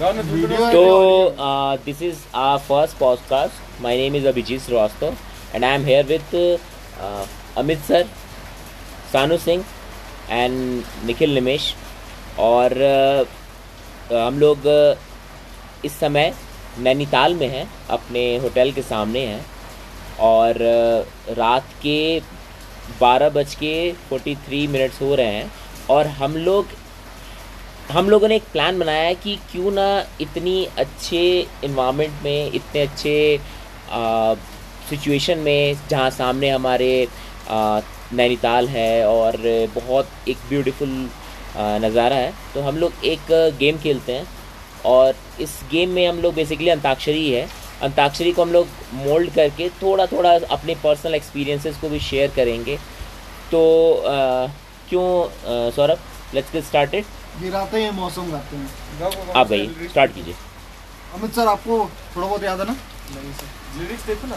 तो this is our first podcast my name is Abhijeet Srivastava and I am here with Amit sir Sanu Singh and Nikhil निमेश और uh, हम लोग uh, इस समय नैनीताल में हैं अपने होटल के सामने हैं। और uh, रात के बारह बज के फोर्टी थ्री मिनट्स हो रहे हैं। और हम लोग हम लोगों ने एक प्लान बनाया है कि क्यों ना इतनी अच्छे इन्वामेंट में इतने अच्छे सिचुएशन में जहाँ सामने हमारे नैनीताल है और बहुत एक ब्यूटीफुल नज़ारा है तो हम लोग एक गेम खेलते हैं और इस गेम में हम लोग बेसिकली अंताक्षरी है। अंताक्षरी को हम लोग मोल्ड करके थोड़ा थोड़ा अपने पर्सनल एक्सपीरियंसेस को भी शेयर करेंगे। तो आ, क्यों सौरभ लेट्स गेट स्टार्टेड गिराते हैं मौसम गाते हैं। आप गई स्टार्ट कीजिए। अमित सर आपको थोड़ा बहुत याद है ना? नहीं सर। लिरिक्स देखो ना।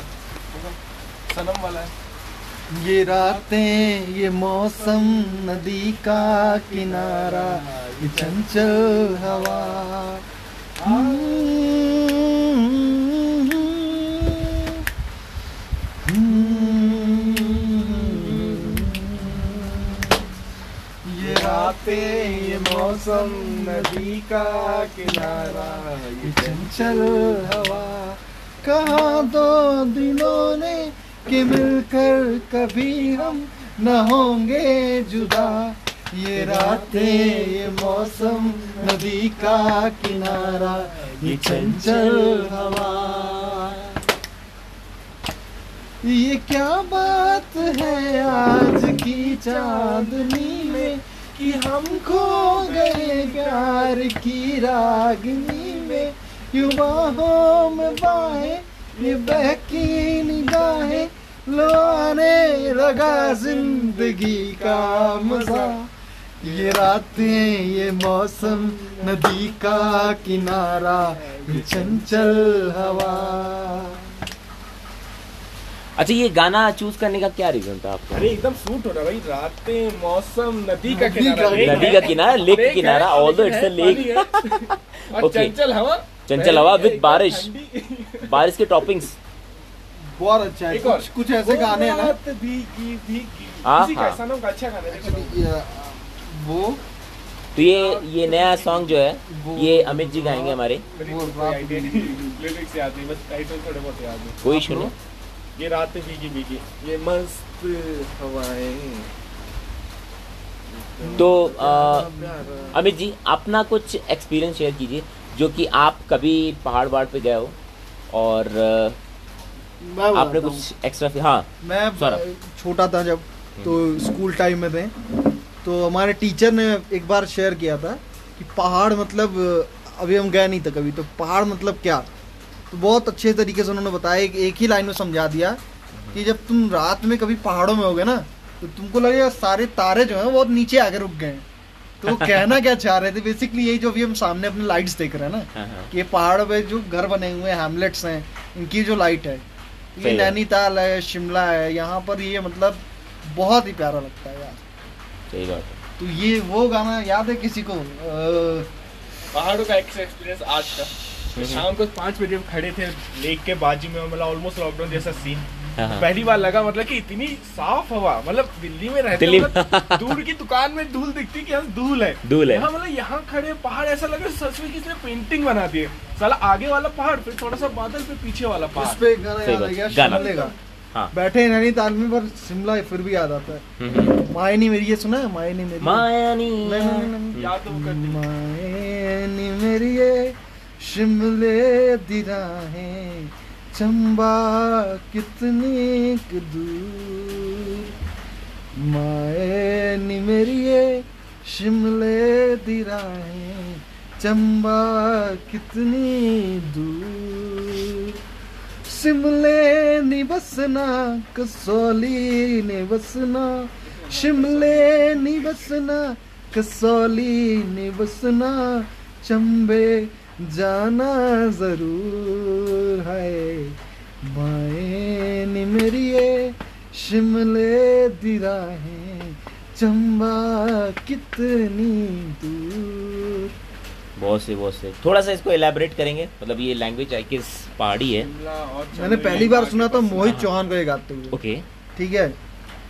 सनम वाला है। ये रातें ये मौसम नदी का किनारा ये चंचल हवा। ये रातें, ये मौसम, नदी का किनारा, ये चंचल हवा। कहा दो दिलों ने कि मिलकर कभी हम न होंगे जुदा? ये रातें, ये मौसम, नदी का किनारा, ये चंचल हवा। ये क्या बात है आज की चांदनी में? कि हम खो गए प्यार की रागनी में। युवाओं में बाएँ ये बहकी निगाहें लो आने लगा ज़िंदगी का मज़ा। ये रातें, ये मौसम, नदी का किनारा, ये चंचल हवा। अच्छा ये गाना चूज़ करने का क्या रीजन था आपको? अरे एकदम सूट हो रहा भाई। रातें मौसम नदी का किनारा। नदी का किनारा, लेक का किनारा, है, a है, lake. पानी है। और चंचल हवा। चंचल हवा एकदम बारिश। बारिश के टॉपिंग्स बहुत अच्छा है। कुछ कुछ ऐसे गाने हैं ना। भीगी भीगी हाँ, इसी का हाँ। सनम का अच्छा गाना है देखो ये, वो। तो ये ये नया सॉन्ग जो है ये अमित जी गाएँगे हमारे। कोई रात लिरिक्स याद नहीं बस टाइटल थोड़े बहुत याद है। कोई इशू नहीं। ये रात भीगी भीगी ये मस्त हवाएँ। तो अमित जी अपना कुछ एक्सपीरियंस शेयर कीजिए जो कि आप कभी पहाड़ वहाड़ पे गए हो और मैं आपने कुछ एक्स्ट्रा हाँ मैं छोटा था जब तो स्कूल टाइम में थे। तो हमारे टीचर ने एक बार शेयर किया था कि पहाड़ मतलब अभी हम गए नहीं थे कभी। तो पहाड़ मतलब क्या? तो बहुत अच्छे तरीके से उन्होंने बताया एक, एक ही लाइन में समझा दिया कि जब तुम रात में कभी पहाड़ों में होगे ना तो तुमको लगेगा सारे तारे जो हैं वो बहुत नीचे आके रुक गए हैं। तो वो कहना क्या चाह रहे थे? बेसिकली यही जो अभी हम सामने अपने लाइट्स देख रहे हैं ना हाँ, हाँ। कि ये पहाड़ पे जो घर बने हुए हैं हैमलेट्स हैं इनकी जो लाइट है ये नैनीताल है शिमला है यहाँ पर ये मतलब बहुत ही प्यारा लगता है यार। सही बात है। तो ये वो गाना याद है किसी को? पहाड़ों का एक्सपीरियंस आज का। शाम को पाँच बजे हम खड़े थे लेक के बाजू में मतलब ऑलमोस्ट लॉकडाउन जैसा सीन हाँ, हाँ। पहली बार लगा मतलब कि इतनी साफ़ हवा मतलब दिल्ली में रहते दिल्ली मतलब दूर की दुकान में धूल दिखती कि यहाँ धूल है। धूल है। यहाँ मतलब यहाँ खड़े पहाड़ ऐसा लग रहा है सच में किसने पेंटिंग बना दी है। साला आगे वाला पहाड़ फिर थोड़ा सा बादल फिर पीछे वाला पहाड़। पे गाना याद हाँ। बैठे हैं नैनीताल में पर शिमला फिर भी याद आता है। हम्म। मायनी मेरी ये सुना है? मायनी मेरी। मायानी। नहीं, नहीं, नहीं, नहीं। याद तो कर दी मायनी मेरी ये शिमले दी राहें चंबा कितनी दूर। मायनी मेरी ये शिमले दी राहें चंबा कितनी दूर। शिमले नी बसना कसौली ने बसना शिमले नी बसना कसौली ने बसना चंबे जाना ज़रूर है। बाएँ नी मेरी शिमले दिरा राहें चंबा कितनी दूर। बहुत से बहुत से। थोड़ा सा इसको एलैबोरेट करेंगे। मतलब ये लैंग्वेज आई किस पहाड़ी है। मैंने पहली बार सुना था मोहित चौहान को ये गाते हुए। ओके ठीक है?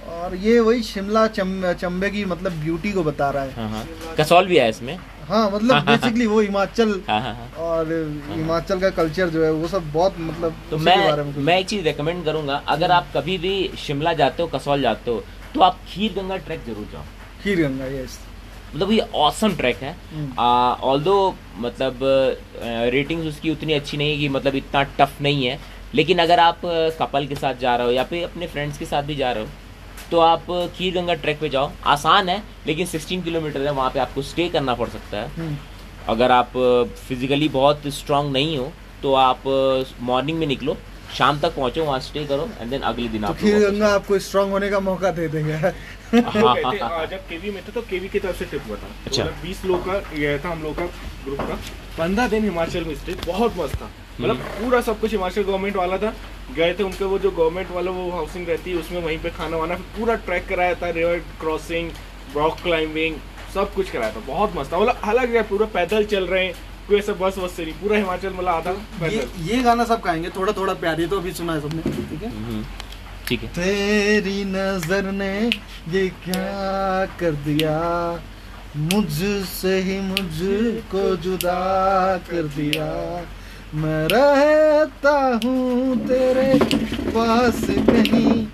और ये वही शिमला चंबे की मतलब ब्यूटी को बता रहा है। हाँ हाँ। कसौल भी है इसमें। हाँ मतलब बेसिकली वो हिमाचल हाँ हाँ हाँ। और हिमाचल का कल्चर जो है वो सब बहुत मतलब तो मैं में एक चीज़ रेकमेंड करूँगा अगर आप कभी भी शिमला जाते हो कसौल जाते हो तो आप खीर गंगा ट्रैक ज़रूर जाओ। खीर गंगा यस मतलब ये ऑसम ट्रैक है। हम्म। ऑल दो मतलब रेटिंग्स उसकी उतनी अच्छी नहीं है कि मतलब इतना टफ नहीं है लेकिन अगर आप कपल के साथ जा रहे हो या फिर अपने फ्रेंड्स के साथ भी जा रहे हो तो आप खीर गंगा ट्रैक पे जाओ। आसान है लेकिन 16 किलोमीटर है वहाँ पे आपको स्टे करना पड़ सकता है। हम्म, अगर आप फिजिकली बहुत स्ट्रांग नहीं हो तो आप मॉर्निंग में निकलो शाम तक पहुंचो वहाँ स्टे करो एंड देन अगले दिन तो आप खीर गंगा आपको स्ट्रांग होने का मौका दे देगा। हाँ, हाँ, हाँ। जब केवी में थे तो केवी की तरफ़ से ट्रिप हुआ था। अच्छा। तो बीस लोग का गया था हम लोग का ग्रुप का। पंद्रह दिन हिमाचल में स्टे बहुत मस्त था। मतलब हम्म। पूरा सब कुछ हिमाचल गवर्नमेंट वाला था। गए थे उनके वो जो गवर्नमेंट वाला वो हाउसिंग रहती है उसमें वहीं पे खाना वाना फिर पूरा ट्रैक कराया था रिवर क्रॉसिंग रॉक क्लाइंबिंग सब कुछ कराया था। बहुत मस्त था। मतलब अलग है पूरा पैदल चल रहे हैं कोई ऐसा बस वस से नहीं पूरा हिमाचल मतलब आधा ये ये गाना सब गाएँगे थोड़ा थोड़ा प्यार ये तो अभी सुना है सबने ठीक है? हम्म, ठीक है। तेरी नज़र ने ये क्या कर दिया? मुझसे ही मुझको जुदा कर दिया। मैं रहता हूँ तेरे पास कहीं।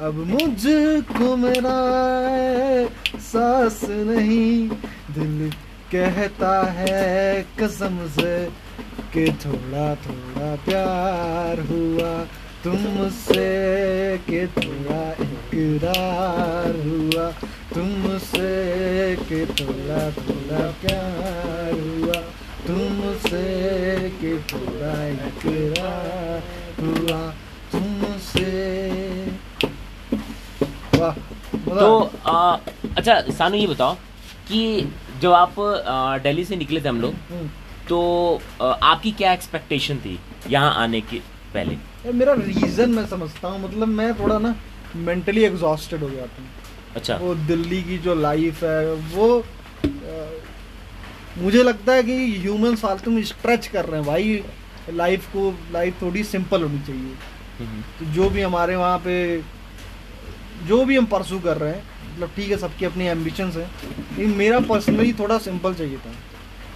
अब मुझको मेरा सास नहीं। दिल कहता है, कसम से कि थोड़ा थोड़ा प्यार हुआ तुमसे, कि थोड़ा इकरार हुआ तुमसे, कि थोड़ा थोड़ा प्यार हुआ। तुमसे कि थोड़ा इकरार हुआ तुमसे। तो आ अच्छा सानू ये बताओ कि जब आप दिल्ली से निकले थे हम लोग हम्म। तो आपकी क्या एक्सपेक्टेशन थी यहाँ आने के पहले? मेरा रीजन मैं समझता हूँ मतलब मैं थोड़ा ना मेंटली एग्जॉस्टेड हो जाता हूँ अच्छा। वो दिल्ली की जो लाइफ है वो मुझे लगता है कि ह्यूमन फालतू में स्ट्रेच कर रहे हैं। भाई लाइफ को लाइफ थोड़ी सिंपल होनी चाहिए। हम्म, तो जो भी हमारे वहाँ पे जो भी हम परसू कर रहे हैं मतलब ठीक है सबकी अपनी एम्बिशंस हैं लेकिन मेरा पर्सनली थोड़ा सिंपल चाहिए था।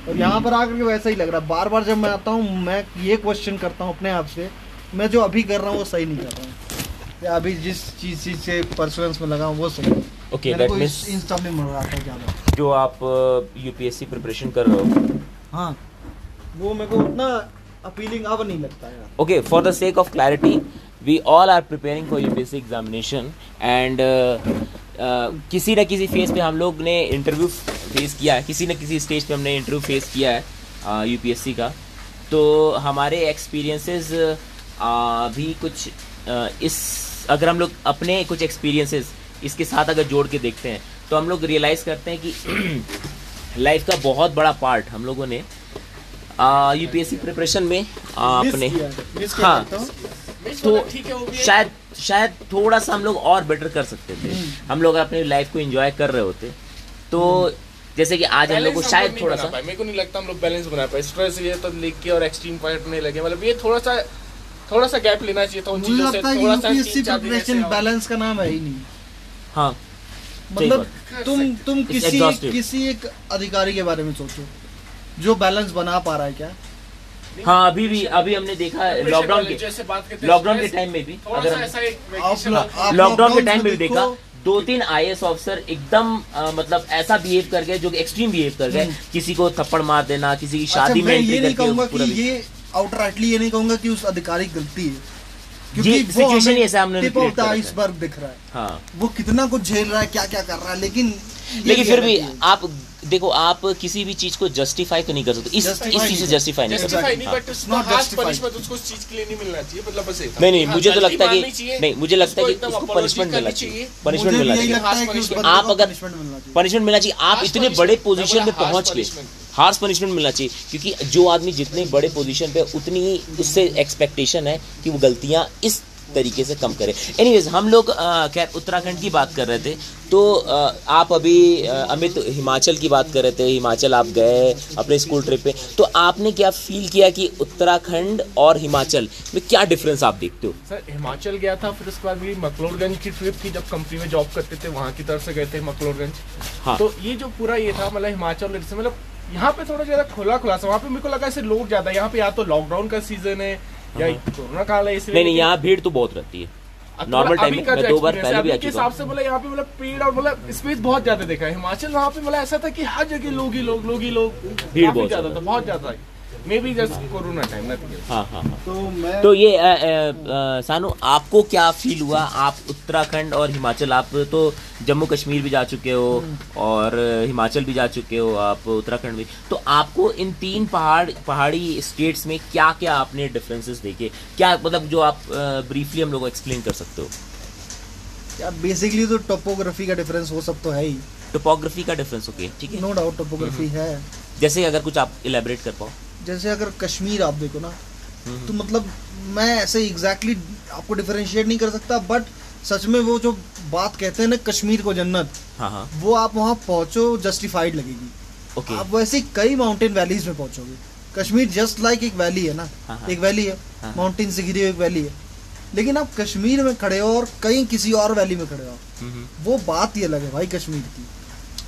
और यहाँ पर आकर के वैसा ही लग रहा है। बार बार जब मैं आता हूँ मैं ये क्वेश्चन करता हूँ अपने आप से मैं जो अभी कर रहा हूँ वो सही नहीं कर रहा हूँ। या अभी जिस चीज़ चीज़ से परसुएंस में लगा हूँ वो सही है। ओके दैट इस इन सब में मर रहा था ज़्यादा। जो आप यूपीएससी प्रिपरेशन कर रहे हो। हाँ वो मेरे को उतना अपीलिंग अब नहीं लगता for the sake of clarity we all are preparing for UPSC examination and uh, uh, किसी न किसी फ़ेज़ पे हम लोग ने इंटरव्यू फेस किया है किसी न किसी स्टेज पे हमने इंटरव्यू फेस किया है यूपीएससी का। तो हमारे एक्सपीरियंसेस भी कुछ uh, इस अगर हम लोग अपने कुछ एक्सपीरियंसेस इसके साथ अगर जोड़ के देखते हैं तो हम लोग रियलाइज़ करते हैं कि लाइफ का बहुत बड़ा पार्ट हम लोगों ने यूपीएससी प्रिपरेशन में आ, अपने मिस हाँ। तो? है है। शायद शायद थोड़ा सा हम लोग और बेटर कर सकते थे। हम्म। हम लोग अपनी लाइफ को एंजॉय कर रहे होते। तो जैसे कि आज हम लोग को शायद नहीं थोड़ा सा मेरे को नहीं लगता हम लोग बैलेंस बना पाए। स्ट्रेस ये तो लिख के और एक्सट्रीम पॉइंट नहीं लगे। मतलब ये थोड़ा सा थोड़ा सा गैप लेना चाहिए था उन चीज़ों से। थोड़ा सा प्रिपरेशन बैलेंस का नाम है ही नहीं। हाँ मतलब तुम तुम किसी किसी एक अधिकारी के बारे में सोचो जो बैलेंस बना पा रहा है क्या? हाँ अभी भी अभी हमने देखा लॉकडाउन के जैसे बात करते हैं, लॉकडाउन के टाइम में भी अगर लॉकडाउन के टाइम में भी देखा दो तीन आई ऑफिसर एकदम अ, मतलब ऐसा बिहेव कर गए जो एक्सट्रीम बिहेव कर गए। हम्म। किसी को थप्पड़ मार देना किसी की अच्छा, शादी में ये नहीं कहूँगा कि ये आउटराइटली ये नहीं कहूँगा कि उस अधिकारी की गलती है। ये situation ही टिप ऑफ़ द कर रखा है। आइसबर्ग दिख रहा है हाँ वो कितना कुछ झेल रहा है क्या क्या कर रहा है लेकिन लेकिन फिर भी आप देखो आप किसी भी चीज़ को जस्टिफाई तो नहीं कर सकते इस इस चीज़ से जस्टिफाई नहीं कर सकते नहीं हाँ। बट उसका not हार्श justified. पनिशमेंट उसको उस चीज़ के लिए नहीं मिलना चाहिए मतलब। नहीं नहीं हाँ, मुझे तो लगता है कि नहीं मुझे लगता है कि उसको पनिशमेंट मिलना चाहिए। पनिशमेंट मिलना चाहिए है कि आप अगर। पनिशमेंट मिलना चाहिए आप इतने बड़े मैं पोजीशन harsh पहुँच गए punishment. हार्स पनिशमेंट मिलना चाहिए क्योंकि जो आदमी जितने बड़े पोजीशन पे उतनी ही उससे एक्सपेक्टेशन है कि वो गलतियाँ इस तरीके से कम करें। एनीवेज हम लोग खैर उत्तराखंड की बात कर रहे थे तो अ, आप अभी अमित हिमाचल की बात कर रहे थे हिमाचल आप गए अपने स्कूल ट्रिप पे तो आपने क्या फील किया कि उत्तराखंड और हिमाचल में क्या डिफरेंस आप देखते हो? सर हिमाचल गया था फिर उसके बाद मेरी मकलोरगंज की ट्रिप थी जब कंपनी में जॉब करते थे वहाँ की तरफ़ से गए थे मकलोडगंज। हाँ। तो ये जो पूरा ये था मतलब हिमाचल मतलब यहाँ पे थोड़ा ज़्यादा खुला खुला सा वहाँ पे मेरे को लगा ऐसे लोग ज़्यादा यहाँ पे या तो लॉकडाउन का सीज़न है या कोरोना काल है इसलिए नहीं नहीं यहाँ भीड़ तो बहुत रहती है। नॉर्मल टाइम में दो बार पहले भी आ चुका हिसाब से बोला यहाँ पे मतलब पेड़ और मतलब स्पेस बहुत ज़्यादा देखा है। हिमाचल वहाँ पे मतलब ऐसा था कि हर जगह लोग ही लोग लोग ही लोग। भीड़ बहुत ज़्यादा। था बहुत ज़्यादा maybe just corona time nothing हाँ हाँ हाँ। तो मैं तो ये सानू आपको क्या फील हुआ? आप उत्तराखंड और हिमाचल आप तो जम्मू कश्मीर भी जा चुके हो और हिमाचल भी जा चुके हो आप उत्तराखंड भी। तो आपको इन तीन पहाड़ पहाड़ी स्टेट्स में क्या क्या आपने डिफरेंसेस देखे? क्या मतलब जो आप ब्रीफली हम लोग एक्सप्लेन कर सकते हो? क्या बेसिकली तो टोपोग्राफी का डिफरेंस वो सब तो है ही। टोपोग्राफी का डिफरेंस ओके ठीक है? नो डाउट टोपोग्राफी है। जैसे अगर कुछ आप इलेबरेट कर पाओ। जैसे अगर कश्मीर आप देखो ना हम्म, तो मतलब मैं ऐसे एग्जैक्टली exactly आपको डिफरेंशिएट नहीं कर सकता बट सच में वो जो बात कहते हैं ना कश्मीर को जन्नत हाँ हाँ। वो आप वहाँ पहुँचो जस्टिफाइड लगेगी। ओके आप वैसे कई माउंटेन वैलीज में पहुंचोगे। कश्मीर जस्ट लाइक एक वैली है ना हाँ, हाँ। एक वैली है हाँ। माउंटेन से घिरी हुई एक वैली है। लेकिन आप कश्मीर में खड़े हो और कहीं किसी और वैली में खड़े हो हम्म, हम्म, वो बात ही अलग है भाई कश्मीर की।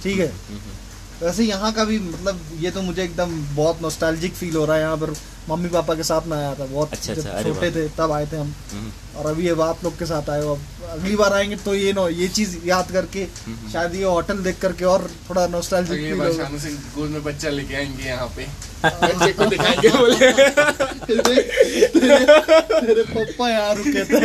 ठीक है? हम्म, हम्म। वैसे यहाँ का भी मतलब ये तो मुझे एकदम बहुत नॉस्टैल्जिक फील हो रहा है यहाँ पर। मम्मी पापा के साथ में आया था बहुत अच्छा, जब अच्छा, छोटे थे तब आए थे हम। हम्म, और अभी अब आप लोग के साथ आए हो। अब अगली बार आएँगे तो ये नो ये चीज़ याद करके हम्म। शायद ये होटल देख करके और थोड़ा नॉस्टैल्जिक फील होगा। गोद में बच्चा लेके आएँगे यहाँ पे। बच्चे को दिखाएँगे बोले। तेरे पप्पा यहाँ रुके थे।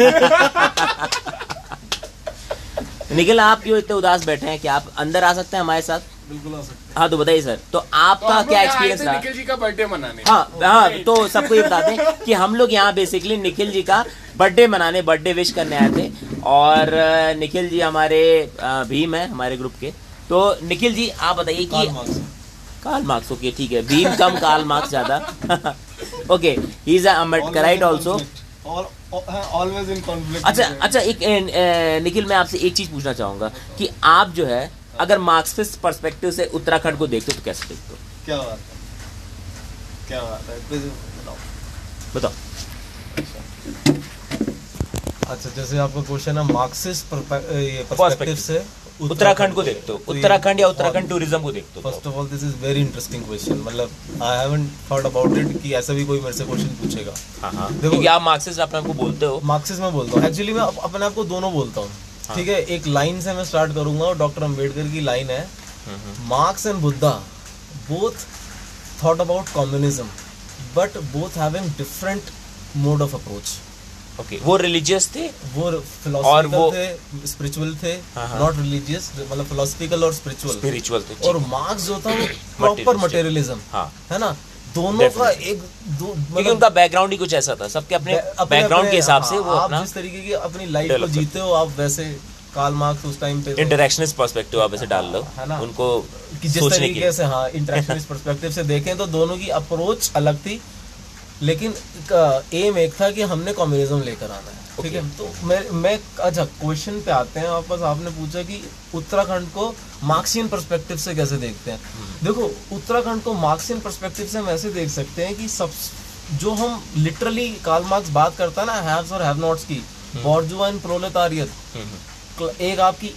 निखिल आप क्यों इतने उदास बैठे हैं कि आप अंदर आ सकते हैं हमारे साथ? बिल्कुल आ सकते हाँ। तो बताइए सर। तो तो आपका हम क्या एक्सपीरियंस थे रहा? निखिल जी का बर्थडे मनाने। हाँ हाँ तो सबको ये बता दें कि हम लोग यहाँ बेसिकली निखिल जी का बर्थडे मनाने बर्थडे विश करने आए थे। और निखिल जी हमारे भीम है हमारे ग्रुप के। तो निखिल जी आप बताइए कि काल मार्क्स। ओके ठीक है। भीम कम काल मार्क्स ज़्यादा। Okay he is Ambedkarite also always in conflict अच्छा अच्छा एक निखिल मैं आपसे एक चीज़ पूछना चाहूँगा कि आप जो है अगर मार्क्सिस्ट पर्सपेक्टिव से उत्तराखंड को देखते हो तो कैसे देखते हो? क्या बात है? क्या बात है? बताओ। बताओ। अच्छा। जैसे आपका क्वेश्चन है मार्क्सिस्ट पर्सपेक्टिव से उत्तराखंड को देखते हो। उत्तराखंड या उत्तराखंड टूरिज़्म को देखते हो। First of all this is very interesting question मतलब I haven't thought about it कि ऐसा भी कोई मेरे से क्वेश्चन पूछेगा। हाँ हाँ। देखो- आप मार्क्सिस्ट अपने आप को बोलते हो। मार्क्सिस्ट में बोलता हूँ। एक्चुअली मैं अपने आप को दोनों बोलता हाँ। ठीक है एक लाइन से मैं स्टार्ट करूँगा और डॉक्टर अंबेडकर की लाइन है। Marx and Buddha both thought about communism but both having different mode of approach okay वो रिलीजियस थे? वो और वो- थे स्पिरिचुअल थे हाँ, हाँ। नॉट रिलीजियस मतलब फिलोसफिकल और स्पिरिचुअल स्पिरिचुअल थे और मार्क्स जो था वो प्रॉपर मटेरियलिज्म हाँ। है ना? दोनों का एक दो क्योंकि मतलब उनका बैकग्राउंड ही कुछ ऐसा था। सबके अपने अपने- बैकग्राउंड के हिसाब से हाँ, वो आप अपना जिस तरीके की अपनी लाइफ को जीते हो आप वैसे कार्ल मार्क्स उस टाइम पे इंटरेक्शनिस्ट पर्सपेक्टिव आप ऐसे डाल लो। है ना? उनको कि जिस तरीके से हाँ इंटरेक्शनिस्ट पर्सपेक्टिव से देखें तो दोनों की अप्रोच अलग थी। लेकिन एम एक था कि हमने कम्युनिज्म लेकर आना है। ठीक है तो मैं मैं अच्छा क्वेश्चन पे आते हैं वापस। आपने पूछा कि उत्तराखंड को मार्क्सियन परस्पेक्टिव से कैसे देखते हैं? देखो उत्तराखंड को मार्क्सियन पर्सपेक्टिव से हम ऐसे देख सकते हैं कि सब जो हम लिटरली कार्ल मार्क्स बात करता है ना हैव्स और हैव नॉट्स की बॉर्जुआ एंड प्रोलेतारियत एक आपकी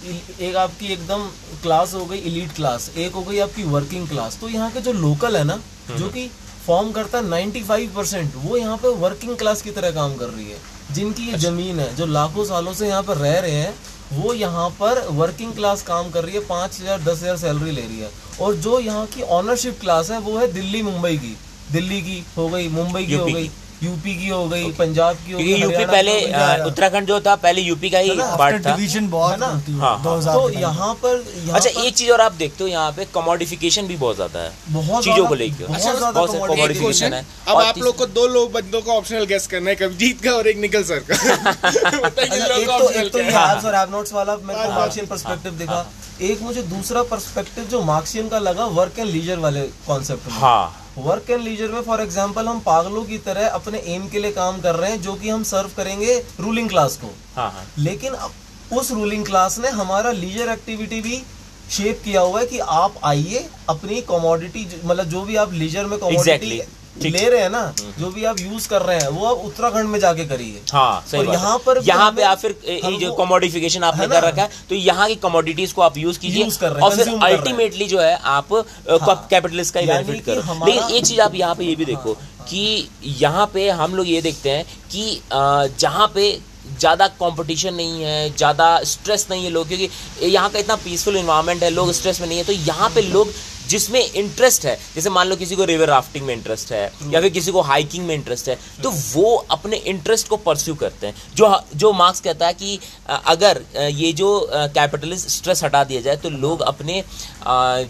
एक आपकी एकदम क्लास हो गई इलीट क्लास एक हो गई आपकी वर्किंग क्लास तो यहाँ के जो लोकल है ना जो कि फॉर्म करता है 95 परसेंट वो यहाँ पे वर्किंग क्लास की तरह काम कर रही है। जिनकी ये ज़मीन है जो लाखों सालों से यहाँ पर रह रहे हैं वो यहाँ पर वर्किंग क्लास काम कर रही है पाँच हज़ार दस हज़ार सैलरी ले रही है। और जो यहाँ की ऑनरशिप क्लास है वो है दिल्ली मुंबई की। दिल्ली की हो गई मुंबई की हो गई। यूपी की हो गई okay. पंजाब की हो गई यूपी पहले हो उत्तराखंड जो था पहले यूपी का ही पार्ट था। डिवीज़न बहुत ना? हाँ, हाँ। 2000 तो यहाँ पर यहाँ अच्छा पर एक चीज़ और आप देखते हो यहाँ पे कमोडिफिकेशन भी बहुत ज़्यादा है। बहुत चीज़ों को लेकर बहुत अच्छा, ज़्यादा बहुत commodification है। अब आप लोग को दो लोग बंदों का ऑप्शनल गेस करना है कभी जीत का और एक निकल सर का। अच्छा, तो तो है? हैव्स और हैव नॉट्स वाला मेरे को मार्क्सियन पर्सपेक्टिव दिखा। एक मुझे दूसरा पर्सपेक्टिव जो मार्क्सियन का लगा वर्क एंड लीजर वाले कॉन्सेप्ट हाँ। वर्क एंड लीजर में फॉर एग्ज़ाम्पल हम पागलों की तरह अपने एम के लिए काम कर रहे हैं जो कि हम सर्व करेंगे रूलिंग क्लास को हाँ हाँ लेकिन अब उस रूलिंग क्लास ने हमारा लीजर एक्टिविटी भी शेप किया हुआ है कि आप आइए अपनी कॉमोडिटी मतलब जो भी आप लीजर में कॉमोडिटी Exactly. ले रहे हैं ना जो भी आप यूज़ कर रहे हैं वो आप उत्तराखंड में जाके करिए। हाँ सही और यहाँ पर यहाँ पे आप फिर ये जो कमोडिफिकेशन आपने कर रखा है तो यहाँ की कमोडिटीज को आप यूज़ कीजिए हैं, और फिर हैं। अल्टीमेटली जो है आप हाँ। कैपिटलिस्ट का ही बेनिफिट करो। लेकिन एक चीज़ आप यहाँ पे ये भी देखो कि यहाँ पे हम लोग ये देखते हैं कि जहाँ पे ज़्यादा कंपटीशन नहीं है ज़्यादा स्ट्रेस नहीं है लोग क्योंकि यहाँ का इतना पीसफुल इन्वायरमेंट है लोग स्ट्रेस में नहीं है तो यहाँ पे लोग जिसमें इंटरेस्ट है। जैसे मान लो किसी को रिवर राफ्टिंग में इंटरेस्ट है या फिर किसी को हाइकिंग में इंटरेस्ट है तो वो अपने इंटरेस्ट को परस्यू करते हैं। जो जो मार्क्स कहता है कि अगर ये जो कैपिटलिस्ट स्ट्रेस हटा दिया जाए तो लोग अपने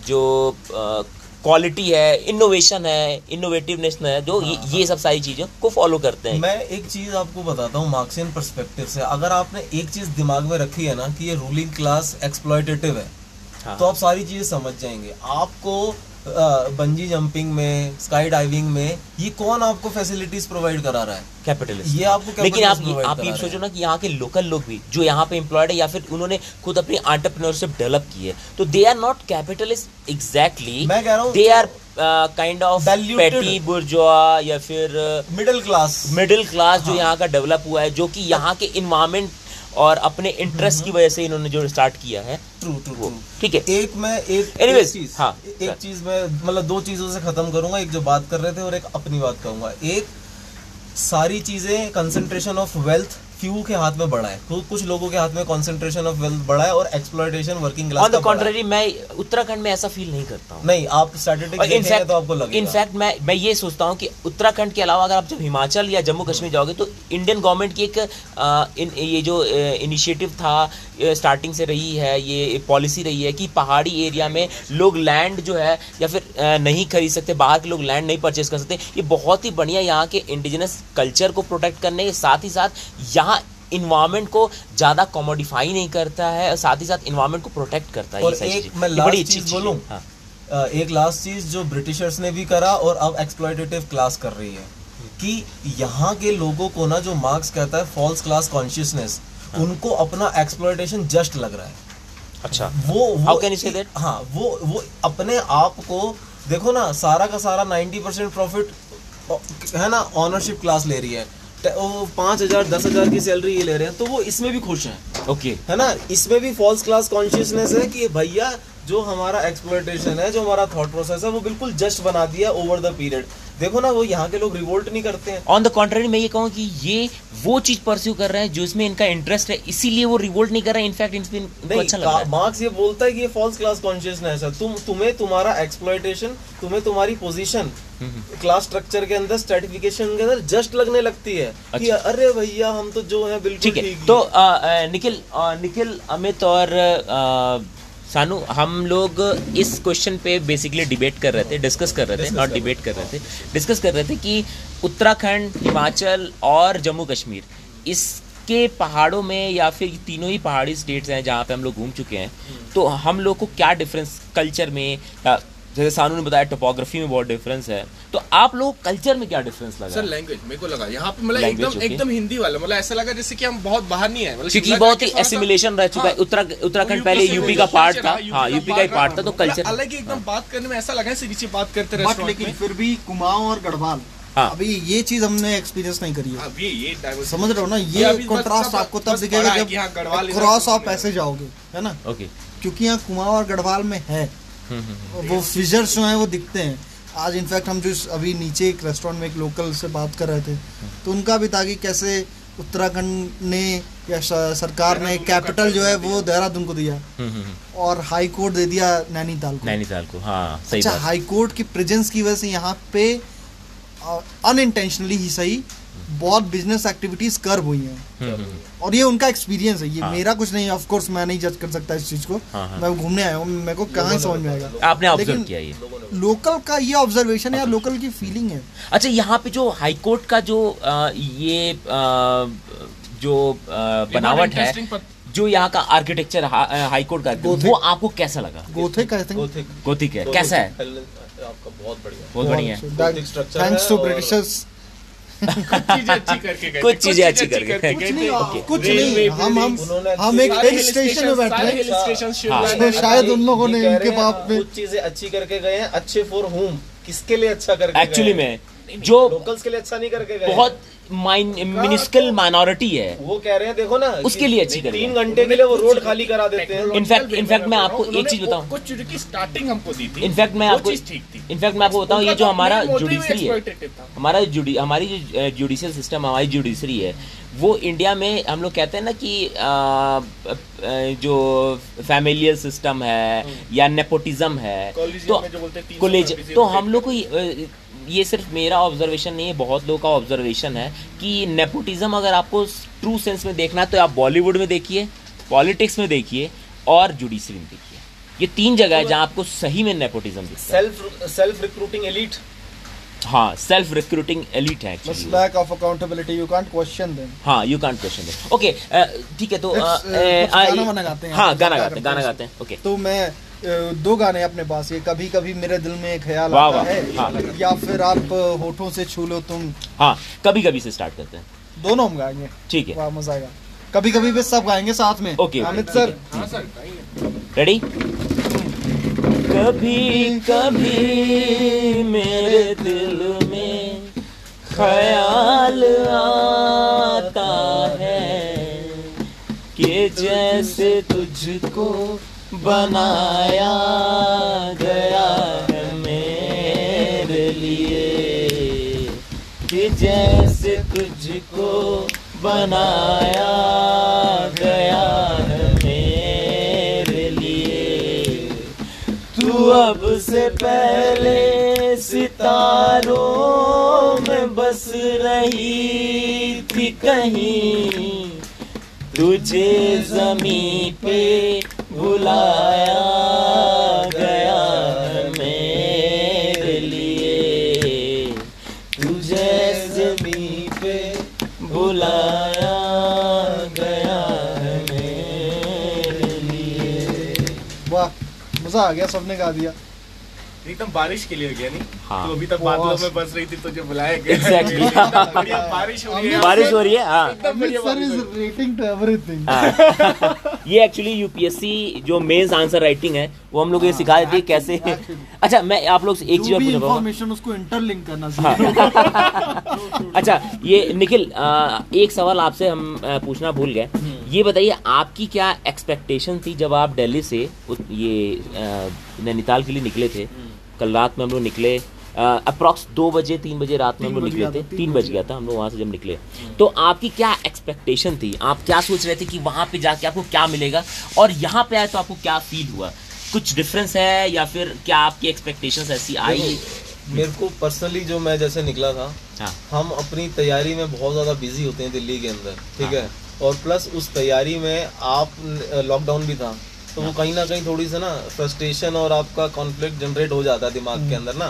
जो क्वालिटी है इनोवेशन है इनोवेटिवनेस है जो हाँ, ये, ये सब सारी चीज़ों को फॉलो करते हैं। मैं एक चीज़ आपको बताता हूँ मार्क्सियन पर्सपेक्टिव से। अगर आपने एक चीज़ दिमाग में रखी है ना कि ये रूलिंग क्लास एक्सप्लॉयटेटिव है हाँ। तो आप सारी चीज़ें समझ जाएँगे। आपको बंजी जंपिंग में स्काई डाइविंग में ये कौन आपको फैसिलिटीज़ प्रोवाइड करा रहा है? कैपिटलिस्ट ये आपको लेकिन आप आप ये सोचो ना कि यहाँ के लोकल लोग भी जो यहाँ पे एम्प्लॉयड है या फिर उन्होंने खुद अपनी आंटरप्रेन्योरशिप डेवलप की है तो they are not capitalist exactly मैं कह रहा हूँ दे आर काइंड ऑफ़ पेटी बुर्जोआ या फिर मिडिल क्लास मिडिल क्लास जो हाँ। यहाँ का डेवलप हुआ है जो कि यहाँ के इन्वायरमेंट और अपने इंटरेस्ट की वजह से इन्होंने जो स्टार्ट किया है ट्रू ट्रू वो ठीक है? एक मैं एक एक चीज़ हाँ, एक चीज़ मैं मतलब दो चीज़ों से खत्म करूँगा एक जो बात कर रहे थे और एक अपनी बात करूँगा एक सारी चीज़ें कंसंट्रेशन ऑफ़ वेल्थ फ्यू के हाथ में बढ़ा है। तो कुछ लोगों के हाथ में कॉन्सेंट्रेशन ऑफ़ वेल्थ बढ़ा है और exploitation working class on the contrary मैं उत्तराखंड में ऐसा फील नहीं करता हूँ। नहीं आप स्टैटिस्टिक्स तो आपको लगेगा। इनफैक्ट मैं मैं ये सोचता हूँ कि उत्तराखंड के अलावा अगर आप जब हिमाचल या जम्मू कश्मीर जाओगे तो इंडियन गवर्नमेंट की एक आ, इन, ये जो इनिशिएटिव था स्टार्टिंग से रही है ये पॉलिसी रही है कि पहाड़ी एरिया में लोग लैंड जो है या फिर नहीं खरीद सकते बाहर के लोग लैंड नहीं परचेज कर सकते ये बहुत ही बढ़िया यहाँ के इंडिजिनस कल्चर को प्रोटेक्ट करने के साथ ही साथ यहाँ इन्वायरमेंट को ज़्यादा कॉमोडिफाई नहीं करता है और साथ ही साथ इन्वायरमेंट को प्रोटेक्ट करता है और एक मैं बड़ी अच्छी चीज़। बोलूँ हाँ एक लास्ट चीज़ जो ब्रिटिशर्स ने भी करा और अब एक्सप्लॉयटेटिव क्लास कर रही है कि यहाँ के लोगों को ना जो मार्क्स कहता है फॉल्स क्लास कॉन्शियसनेस। उनको अपना एक्सप्लॉयटेशन जस्ट लग रहा है। अच्छा। वो वो How can you say that? हाँ वो वो अपने आप को देखो ना सारा का सारा 90 परसेंट प्रॉफिट है ना ऑनरशिप क्लास ले रही है। वो पाँच हज़ार दस हज़ार की सैलरी ये ले रहे हैं तो वो इसमें भी खुश हैं। Okay okay. है ना इसमें भी फॉल्स क्लास कॉन्शियसनेस है कि भैया जो हमारा एक्सप्लोइटेशन है जो हमारा थॉट प्रोसेस है वो बिल्कुल जस्ट बना दिया ओवर द पीरियड देखो ना वो यहाँ के लोग रिवोल्ट नहीं करते हैं। ऑन द कॉन्ट्ररी मैं ये कहूँ कि ये वो चीज़ परस्यू कर रहे हैं जो इसमें इनका इंटरेस्ट है इसीलिए वो रिवोल्ट नहीं कर रहे हैं। इनफैक्ट इनको अच्छा लग रहा है। मार्क्स ये बोलता है कि ये फॉल्स क्लास कॉन्शियसनेस है। तुम तुम्हें तुम्हारा एक्सप्लोइटेशन तुम्हें तुम्हारी पोजीशन क्लास स्ट्रक्चर के अंदर स्ट्रेटिफिकेशन के अंदर जस्ट लगने लगती है कि अच्छा। अरे भैया हम तो जो है बिल्कुल ठीक है तो निखिल निखिल अमित और सानू हम लोग इस क्वेश्चन पे बेसिकली डिबेट कर रहे थे डिस्कस कर रहे थे नॉट डिबेट कर रहे थे। डिस्कस कर रहे थे कि उत्तराखंड हिमाचल और जम्मू कश्मीर इसके पहाड़ों में या फिर तीनों ही पहाड़ी स्टेट्स हैं जहाँ पे हम लोग घूम चुके हैं। तो हम लोग को क्या डिफरेंस कल्चर में जैसे सानू ने बताया टोपोग्राफी में बहुत डिफरेंस है। तो आप लोग कल्चर में क्या डिफरेंस लगा? सर लैंग्वेज मेरे को लगा। यहाँ पे मतलब एकदम एकदम हिंदी वाला। मतलब ऐसा लगा जैसे कि हम बहुत बाहर नहीं है। मतलब क्योंकि बहुत ही एसिमिलेशन रह चुका है। हाँ, उत्तराखंड पहले यूपी का पार्ट था। हाँ यूपी का ही पार्ट था। तो मतलब कल्चर अलग ही एकदम बात करने में ऐसा लगा है नीचे बात करते बट रेस्टोरेंट लेकिन फिर भी कुमाऊं और गढ़वाल हाँ। अभी ये चीज़ हमने एक्सपीरियंस नहीं करी है। अभी ये समझ रहे हो ना ये कंट्रास्ट आपको तब दिखेगा है जब हाँ, क्रॉस आप ऐसे जाओगे है ना? ओके क्योंकि यहाँ कुमाऊं और गढ़वाल में है। वो फिजर्स जो हैं वो दिखते हैं। आज इनफैक्ट हम जो अभी नीचे एक रेस्टोरेंट में एक लोकल से बात कर रहे थे तो उनका भी था कि कैसे उत्तराखंड ने या सरकार ने कैपिटल जो है वो देहरादून को दिया। और हाई कोर्ट दे दिया नैनीताल को। नैनीताल को हाँ सही अच्छा हाई कोर्ट की प्रेजेंस की वजह से यहाँ पे अनइंटेंशनली ही सही बहुत बिज़नेस एक्टिविटीज़ कर हुई हैं। हम्म, हम्म, हम्म। और ये उनका एक्सपीरियंस है। ये हाँ। मेरा कुछ नहीं ऑफ़ कोर्स मैं नहीं जज कर सकता इस चीज़ को। हाँ, हाँ। मैं घूमने आया हूँ मेरे को कहाँ समझ में आएगा। आपने ऑब्ज़र्व लेकिन- किया ये? लोकल का ये ऑब्जर्वेशन है या लोकल की फीलिंग है। अच्छा यहाँ पे जो हाई कोर्ट का जो ये जो बनावट है जो यहाँ का आर्किटेक्चर हाई कोर्ट का वो आपको कैसा लगा? हैं गोथिक गोथिक है। कैसा है? आपका बहुत बढ़िया बहुत बढ़िया है। थैंक्स टू ब्रिटिशर्स चीज़ें अच्छी करके गए कुछ चीज़ें अच्छी करके गए कुछ नहीं कुछ नहीं हम हम हम एक हिल स्टेशन में बैठे हैं। हाँ। तो शायद उन लोगों ने इनके बाप में कुछ चीज़ें अच्छी करके गए हैं अच्छे फॉर होम किसके लिए अच्छा करके एक्चुअली में। जो लोकल्स के लिए अच्छा नहीं करके गए बहुत मिनिस्कल माइनॉरिटी है। वो कह रहे हैं देखो ना उसके लिए अच्छी तीन घंटे के लिए वो रोड खाली करा देते हैं। इनफैक्ट इनफैक्ट मैं आपको एक चीज़ बताऊँ। कुछ की स्टार्टिंग हमको दी थी। इनफैक्ट मैं आपको चीज़ ठीक थी। इनफैक्ट मैं आपको बताऊँ ये जो हमारा जुडिशरी है हमारा हमारी जो जुडिशियल सिस्टम हमारी जुडिशरी है वो इंडिया में हम लोग कहते हैं ना कि जो फैमिलियल सिस्टम है या नेपोटिज्म है तो में जो बोलते 300 कॉलेज तो हम लोग को ये- सिर्फ़ मेरा ऑब्जर्वेशन नहीं है बहुत लोगों का ऑब्जर्वेशन है कि नेपोटिज्म अगर आपको ट्रू सेंस में देखना है तो आप बॉलीवुड में देखिए पॉलिटिक्स में देखिए और जुडिशरी में देखिए। ये तीन जगह है जहाँ आपको सही में nepotism self self recruiting elite हाँ सेल्फ रिक्रूटिंग एलिट है lack of accountability you can't question them हाँ you can't question them okay ठीक है तो कुछ आ, गाना गाते हैं। हाँ गाना गाते हैं गाना गाते हैं ओके तो मैं दो गाने अपने पास ये कभी कभी मेरे दिल में ख्याल आता है हाँ। या फिर आप होठों से छू लो तुम। हाँ कभी कभी से स्टार्ट करते हैं। दोनों हम गाएँगे। ठीक है। वाह मज़ा आएगा। कभी कभी भी सब गाएँगे साथ में। Okay, okay, Amit sir. हाँ सर। रेडी कभी कभी मेरे दिल में ख्याल आता है कि जैसे तुझको बनाया गया है मेरे लिए। कि जैसे तुझको बनाया गया है मेरे लिए। तू अब से पहले सितारों में बस रही थी कहीं। तुझे जमी पे बुलाया गया है मेरे लिए। तुझे जमी पे बुलाया गया है मेरे लिए। वाह मज़ा आ गया सबने गा दिया। एकदम बारिश के लिए हो गया नहीं? हाँ। तो अभी तक बादलों में बस रही थी तो तुझे बुलाया गया। Exactly. बारिश हो रही है। बारिश हो रही है हाँ। एकदम बढ़िया। रेटिंग टू एवरीथिंग हाँ। ये एक्चुअली यूपीएससी जो मेंस आंसर राइटिंग है वो हम लोग ये सिखा देती है कैसे अच्छा मैं आप लोग से एक चीज़ इंफॉर्मेशन उसको इंटरलिंक करना हाँ। अच्छा ये निखिल एक सवाल आपसे हम पूछना भूल गए। ये बताइए आपकी क्या एक्सपेक्टेशन थी जब आप दिल्ली से ये नैनीताल के लिए निकले थे? कल रात में हम लोग निकले अप्रॉक्स दो बजे तीन बजे रात में हम लोग निकले थे। तीन बज गया था हम लोग वहाँ से जब निकले। तो आपकी क्या एक्सपेक्टेशन थी? आप क्या सोच रहे थे कि वहाँ पे जाके आपको क्या मिलेगा? और यहाँ पे आए तो आपको क्या फील हुआ? कुछ डिफरेंस है या फिर क्या आपकी एक्सपेक्टेशंस ऐसी आई? मेरे को पर्सनली जो मैं जैसे निकला था हाँ। हम अपनी तैयारी में बहुत ज़्यादा बिज़ी होते हैं दिल्ली के अंदर ठीक है। और प्लस उस तैयारी में आप लॉकडाउन भी था। तो वो कहीं ना कहीं थोड़ी सी ना फ्रस्ट्रेशन और आपका कॉन्फ्लिक्ट जनरेट हो जाता है दिमाग के अंदर ना।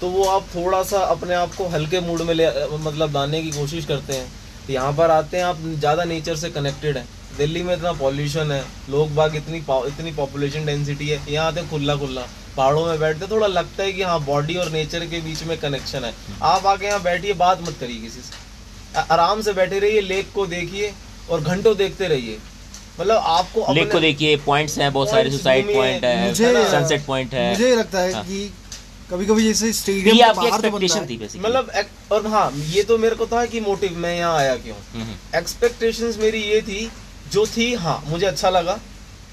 तो वो आप थोड़ा सा अपने आप को हल्के मूड में ले मतलब लाने की कोशिश करते हैं। यहाँ पर आते हैं आप ज़्यादा नेचर से कनेक्टेड हैं। दिल्ली में इतना पॉल्यूशन है लोग बाग इतनी पॉ- इतनी पॉपुलेशन डेंसिटी है। यहाँ आते हैं खुला खुला पहाड़ों में बैठते थोड़ा लगता है कि हाँ बॉडी और नेचर के बीच में कनेक्शन है। आप आके यहाँ बैठिए बात मत करिए किसी से। आराम से बैठे रहिए लेक को देखिए और घंटों देखते रहिए। मतलब आपको लेक को देखिए पॉइंट्स हैं बहुत सारे सुसाइड पॉइंट है मुझे सनसेट पॉइंट है। मुझे लगता है हाँ। कि कभी कभी जैसे स्टेडियम ये आपकी बाहर तो एक्सपेक्टेशन थी बेसिकली मतलब और हाँ ये तो मेरे को था कि मोटिव मैं यहाँ आया क्यों? एक्सपेक्टेशंस मेरी ये थी जो थी हाँ मुझे अच्छा लगा।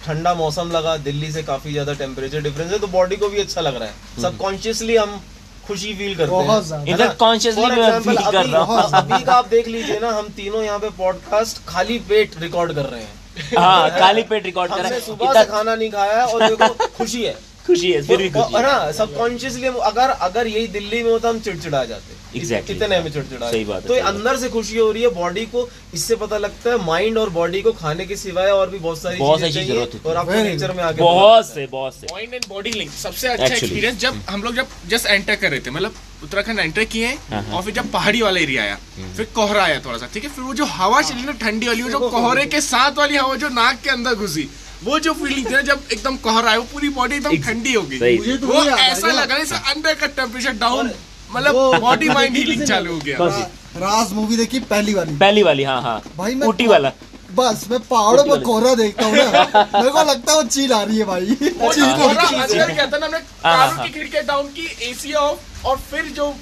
ठंडा मौसम लगा दिल्ली से काफ़ी ज़्यादा टेम्परेचर डिफरेंस है तो बॉडी को भी अच्छा लग रहा है। सबकॉन्शियसली हम खुशी फील करते हैं इधर For मैं feel कर अभी- रहा हूँ। अभी का आप देख लीजिए ना हम तीनों यहाँ पे पॉडकास्ट खाली पेट रिकॉर्ड कर रहे हैं। हाँ काली पेट रिकॉर्ड कर। हमने सुबह है से खाना नहीं खाया है और देखो खुशी है। खुशी है फिर भी खुशी है। ना सबकॉन्शियसली अगर अगर यही दिल्ली में होता हम चिड़चिड़ा जाते Exactly. कितने में चिड़चिड़ा सही बात है, तो ये अंदर से खुशी हो रही है बॉडी को इससे पता लगता है माइंड और बॉडी को खाने के सिवाय और भी बहुत सारी बहुत चीज़ें सारी ज़रूरत है। और आपको नेचर में आके बहुत से बहुत से। पॉइंट एंड बॉडी लिंक सबसे अच्छा एक्सपीरियंस जब हम लोग जब जस्ट एंटर कर रहे थे मतलब उत्तराखंड एंटर किए हाँ, हाँ। और फिर जब पहाड़ी वाला एरिया आया फिर कोहरा आया थोड़ा सा ठीक है? फिर वो जो हवा चली ना ठंडी वाली वो जो कोहरे के साथ वाली हवा जो नाक के अंदर घुसी वो जो फीलिंग थी ना जब एकदम कोहरा है वो पूरी बॉडी एकदम ठंडी हो गई। तो वो ऐसा। लगा जैसे अंदर का टेम्परेचर डाउन मतलब बॉडी माइंड हीलिंग चालू हो गया। कौन सी? रा- राज मूवी देखी पहली वाली। पहली वाली हाँ हाँ। भाई मैं ऊटी वाला। बस मैं पहाड़ों पर कोहरा देखता हूँ मेरे को लगता है वो चील आ रही है भाई। चील है। अंदर था ना हमने हाँ, कारों हाँ। की खिड़कियाँ डाउन की एसी ऑफ़ और फिर जो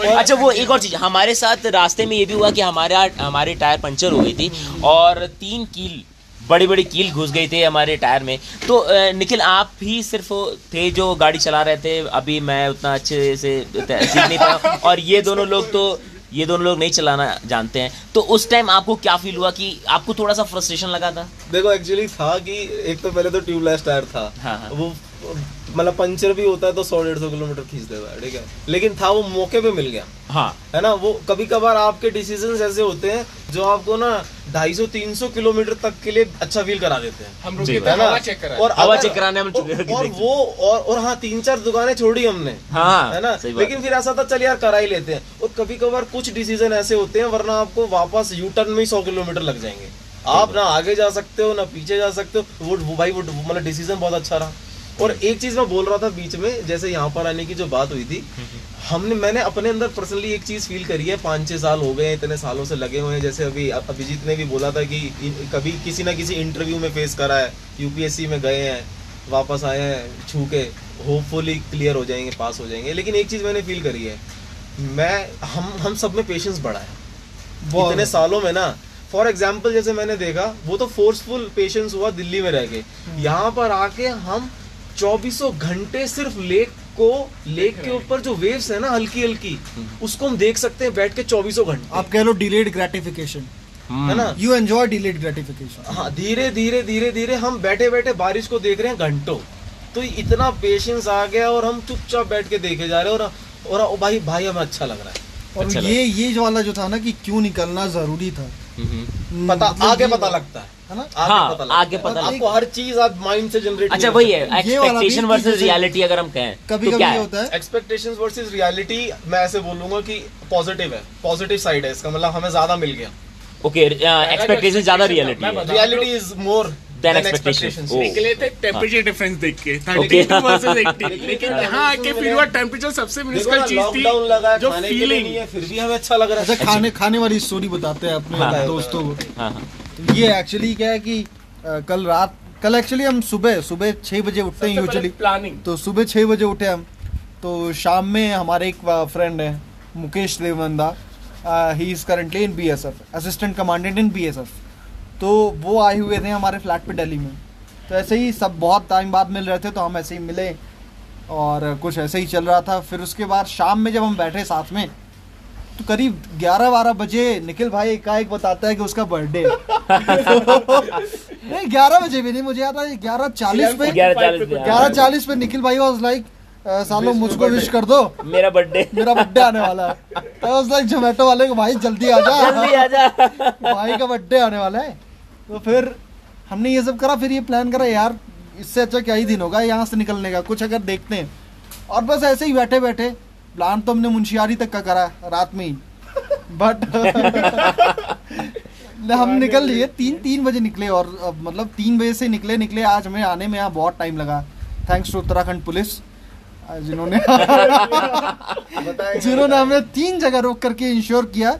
अच्छा वो एक और चीज़ हमारे साथ रास्ते में ये भी हुआ कि हमारे हमारे टायर पंचर हो गई थी और तीन कील बड़ी बड़ी कील घुस गई थी हमारे टायर में। तो निखिल आप ही सिर्फ़ थे जो गाड़ी चला रहे थे अभी मैं उतना अच्छे से सीख नहीं पाया। और ये दोनों लोग तो ये दोनों लोग नहीं चलाना जानते हैं। तो उस टाइम आपको क्या फील हुआ कि आपको थोड़ा सा फ्रस्ट्रेशन लगा था? देखो एक्चुअली था कि एक तो पहले तो ट्यूबलेस टायर था। हाँ, हाँ। वो मतलब पंचर भी होता है तो सौ डेढ़ सौ किलोमीटर खींच देता है ठीक है? लेकिन था वो मौके पे मिल गया। हाँ। है ना? वो कभी कभार आपके डिसीज़न ऐसे होते हैं जो आपको ना 250 300 किलोमीटर तक के लिए अच्छा फील करा देते हैं। हम रुके है ना? चेक करा और हवा check कराने हम और, और वो और और हाँ तीन चार दुकानें छोड़ी हमने। हाँ है ना? लेकिन फिर ऐसा था चल यार करा ही लेते हैं। और कभी कभार कुछ डिसीज़न ऐसे होते हैं वरना आपको वापस यू टर्न में ही सौ किलोमीटर लग जाएँगे। आप ना आगे जा सकते हो ना पीछे जा सकते हो। वो भाई वो मतलब डिसीज़न बहुत अच्छा रहा। और एक चीज़ मैं बोल रहा था बीच में जैसे यहाँ पर आने की जो बात हुई थी हमने मैंने अपने अंदर पर्सनली एक चीज़ फील करी है पाँच छह साल हो गए हैं इतने सालों से लगे हुए हैं जैसे अभी अभिजीत ने भी बोला था कि कभी किसी ना किसी इंटरव्यू में फेस करा है यूपीएससी में गए हैं वापस आए हैं छू के होपफुली क्लियर हो जाएँगे पास हो जाएँगे लेकिन एक चीज़ मैंने फील करी है मैं हम हम सब में पेशेंस बढ़ा है। इतने सालों में ना फॉर एग्ज़ाम्पल जैसे मैंने देखा वो तो फोर्सफुल पेशेंस हुआ दिल्ली में रह के यहाँ पर आके हम चौबीसों घंटे सिर्फ़ लेक को लेक के ऊपर जो वेव्स है ना हल्की हल्की उसको हम देख सकते हैं बैठ के चौबीसों घंटे। आप कह लो डिलेड ग्रेटिफिकेशन है ना? यू एंजॉय डिलेड ग्रेटिफिकेशन हाँ धीरे धीरे धीरे धीरे हम बैठे बैठे बारिश को देख रहे हैं घंटों। तो इतना पेशेंस आ गया और हम चुपचाप बैठ के देखे जा रहे हैं और और भाई भाई हमें अच्छा लग रहा है। और अच्छा ये ये जो वाला जो था ना कि क्यों निकलना ज़रूरी था। हम्म। पता मतलब आगे पता लगता है। ना? आगे हाँ, पता आगे पता आपको हर चीज़ आप माइंड से जनरेट अच्छा वही है एक्सपेक्टेशन वर्सेस रियलिटी अगर हम कहें कभी तो कभी क्या होता है। एक्सपेक्टेशंस वर्सेस रियलिटी मैं ऐसे बोलूँगा कि पॉजिटिव है। पॉजिटिव साइड है इसका मतलब हमें ज़्यादा मिल गया। ओके एक्सपेक्टेशन uh, ज़्यादा रियलिटी है। Reality is more than. Expectations. निकले थे टेम्परेचर डिफरेंस देख के Okay. 32 वर्सेस 80 लेकिन हाँ, यहाँ आके फिर टेम्परेचर सबसे मिनिस्कल चीज़ थी लॉकडाउन लगा जो फीलिंग है फिर भी हमें अच्छा लग रहा अच्छा है खाने खाने वाली स्टोरी बताते हैं अपने हाँ। दोस्तों को। हाँ हाँ। ये एक्चुअली क्या है कि अ, कल रात कल एक्चुअली हम सुबह सुबह छः बजे उठते हैं यूजुअली प्लानिंग तो सुबह छः बजे उठे हम। तो शाम में हमारे एक फ्रेंड है Mukesh Devnanda. He is currently in BSF assistant commandant in BSF तो वो आए हुए थे हमारे फ्लैट पे दिल्ली में। तो ऐसे ही सब बहुत टाइम बाद मिल रहे थे तो हम ऐसे ही मिले। और कुछ ऐसे ही चल रहा था। फिर उसके बाद शाम में जब हम बैठे साथ में तो करीब 11-12 बजे निखिल भाई एकाएक बताता है कि उसका बर्थडे नहीं 11 बजे भी नहीं मुझे याद है ग्यारह चालीस पे ग्यारह चालीस पे, निखिल भाई वाज लाइक सालों मुझको विश कर दो। मेरा बर्थडे। मेरा बर्थडे आने वाला है। तो वाज लाइक जोमेटो वाले को भाई जल्दी आ जा। जल्दी आजा भाई का बर्थडे आने वाला है। तो फिर हमने ये सब करा फिर ये प्लान करा यार इससे अच्छा क्या ही दिन होगा यहाँ से निकलने का कुछ अगर देखते हैं। और बस ऐसे ही बैठे बैठे प्लान तो हमने मुंशियारी तक का करा रात में ही। बट हम निकल लिए तीन तीन बजे निकले और मतलब तीन बजे से निकले निकले आज हमें आने में यहाँ बहुत टाइम लगा। थैंक्स टू उत्तराखंड पुलिस जिन्होंने जिन्होंने हमें तीन जगह रोक करके इंश्योर किया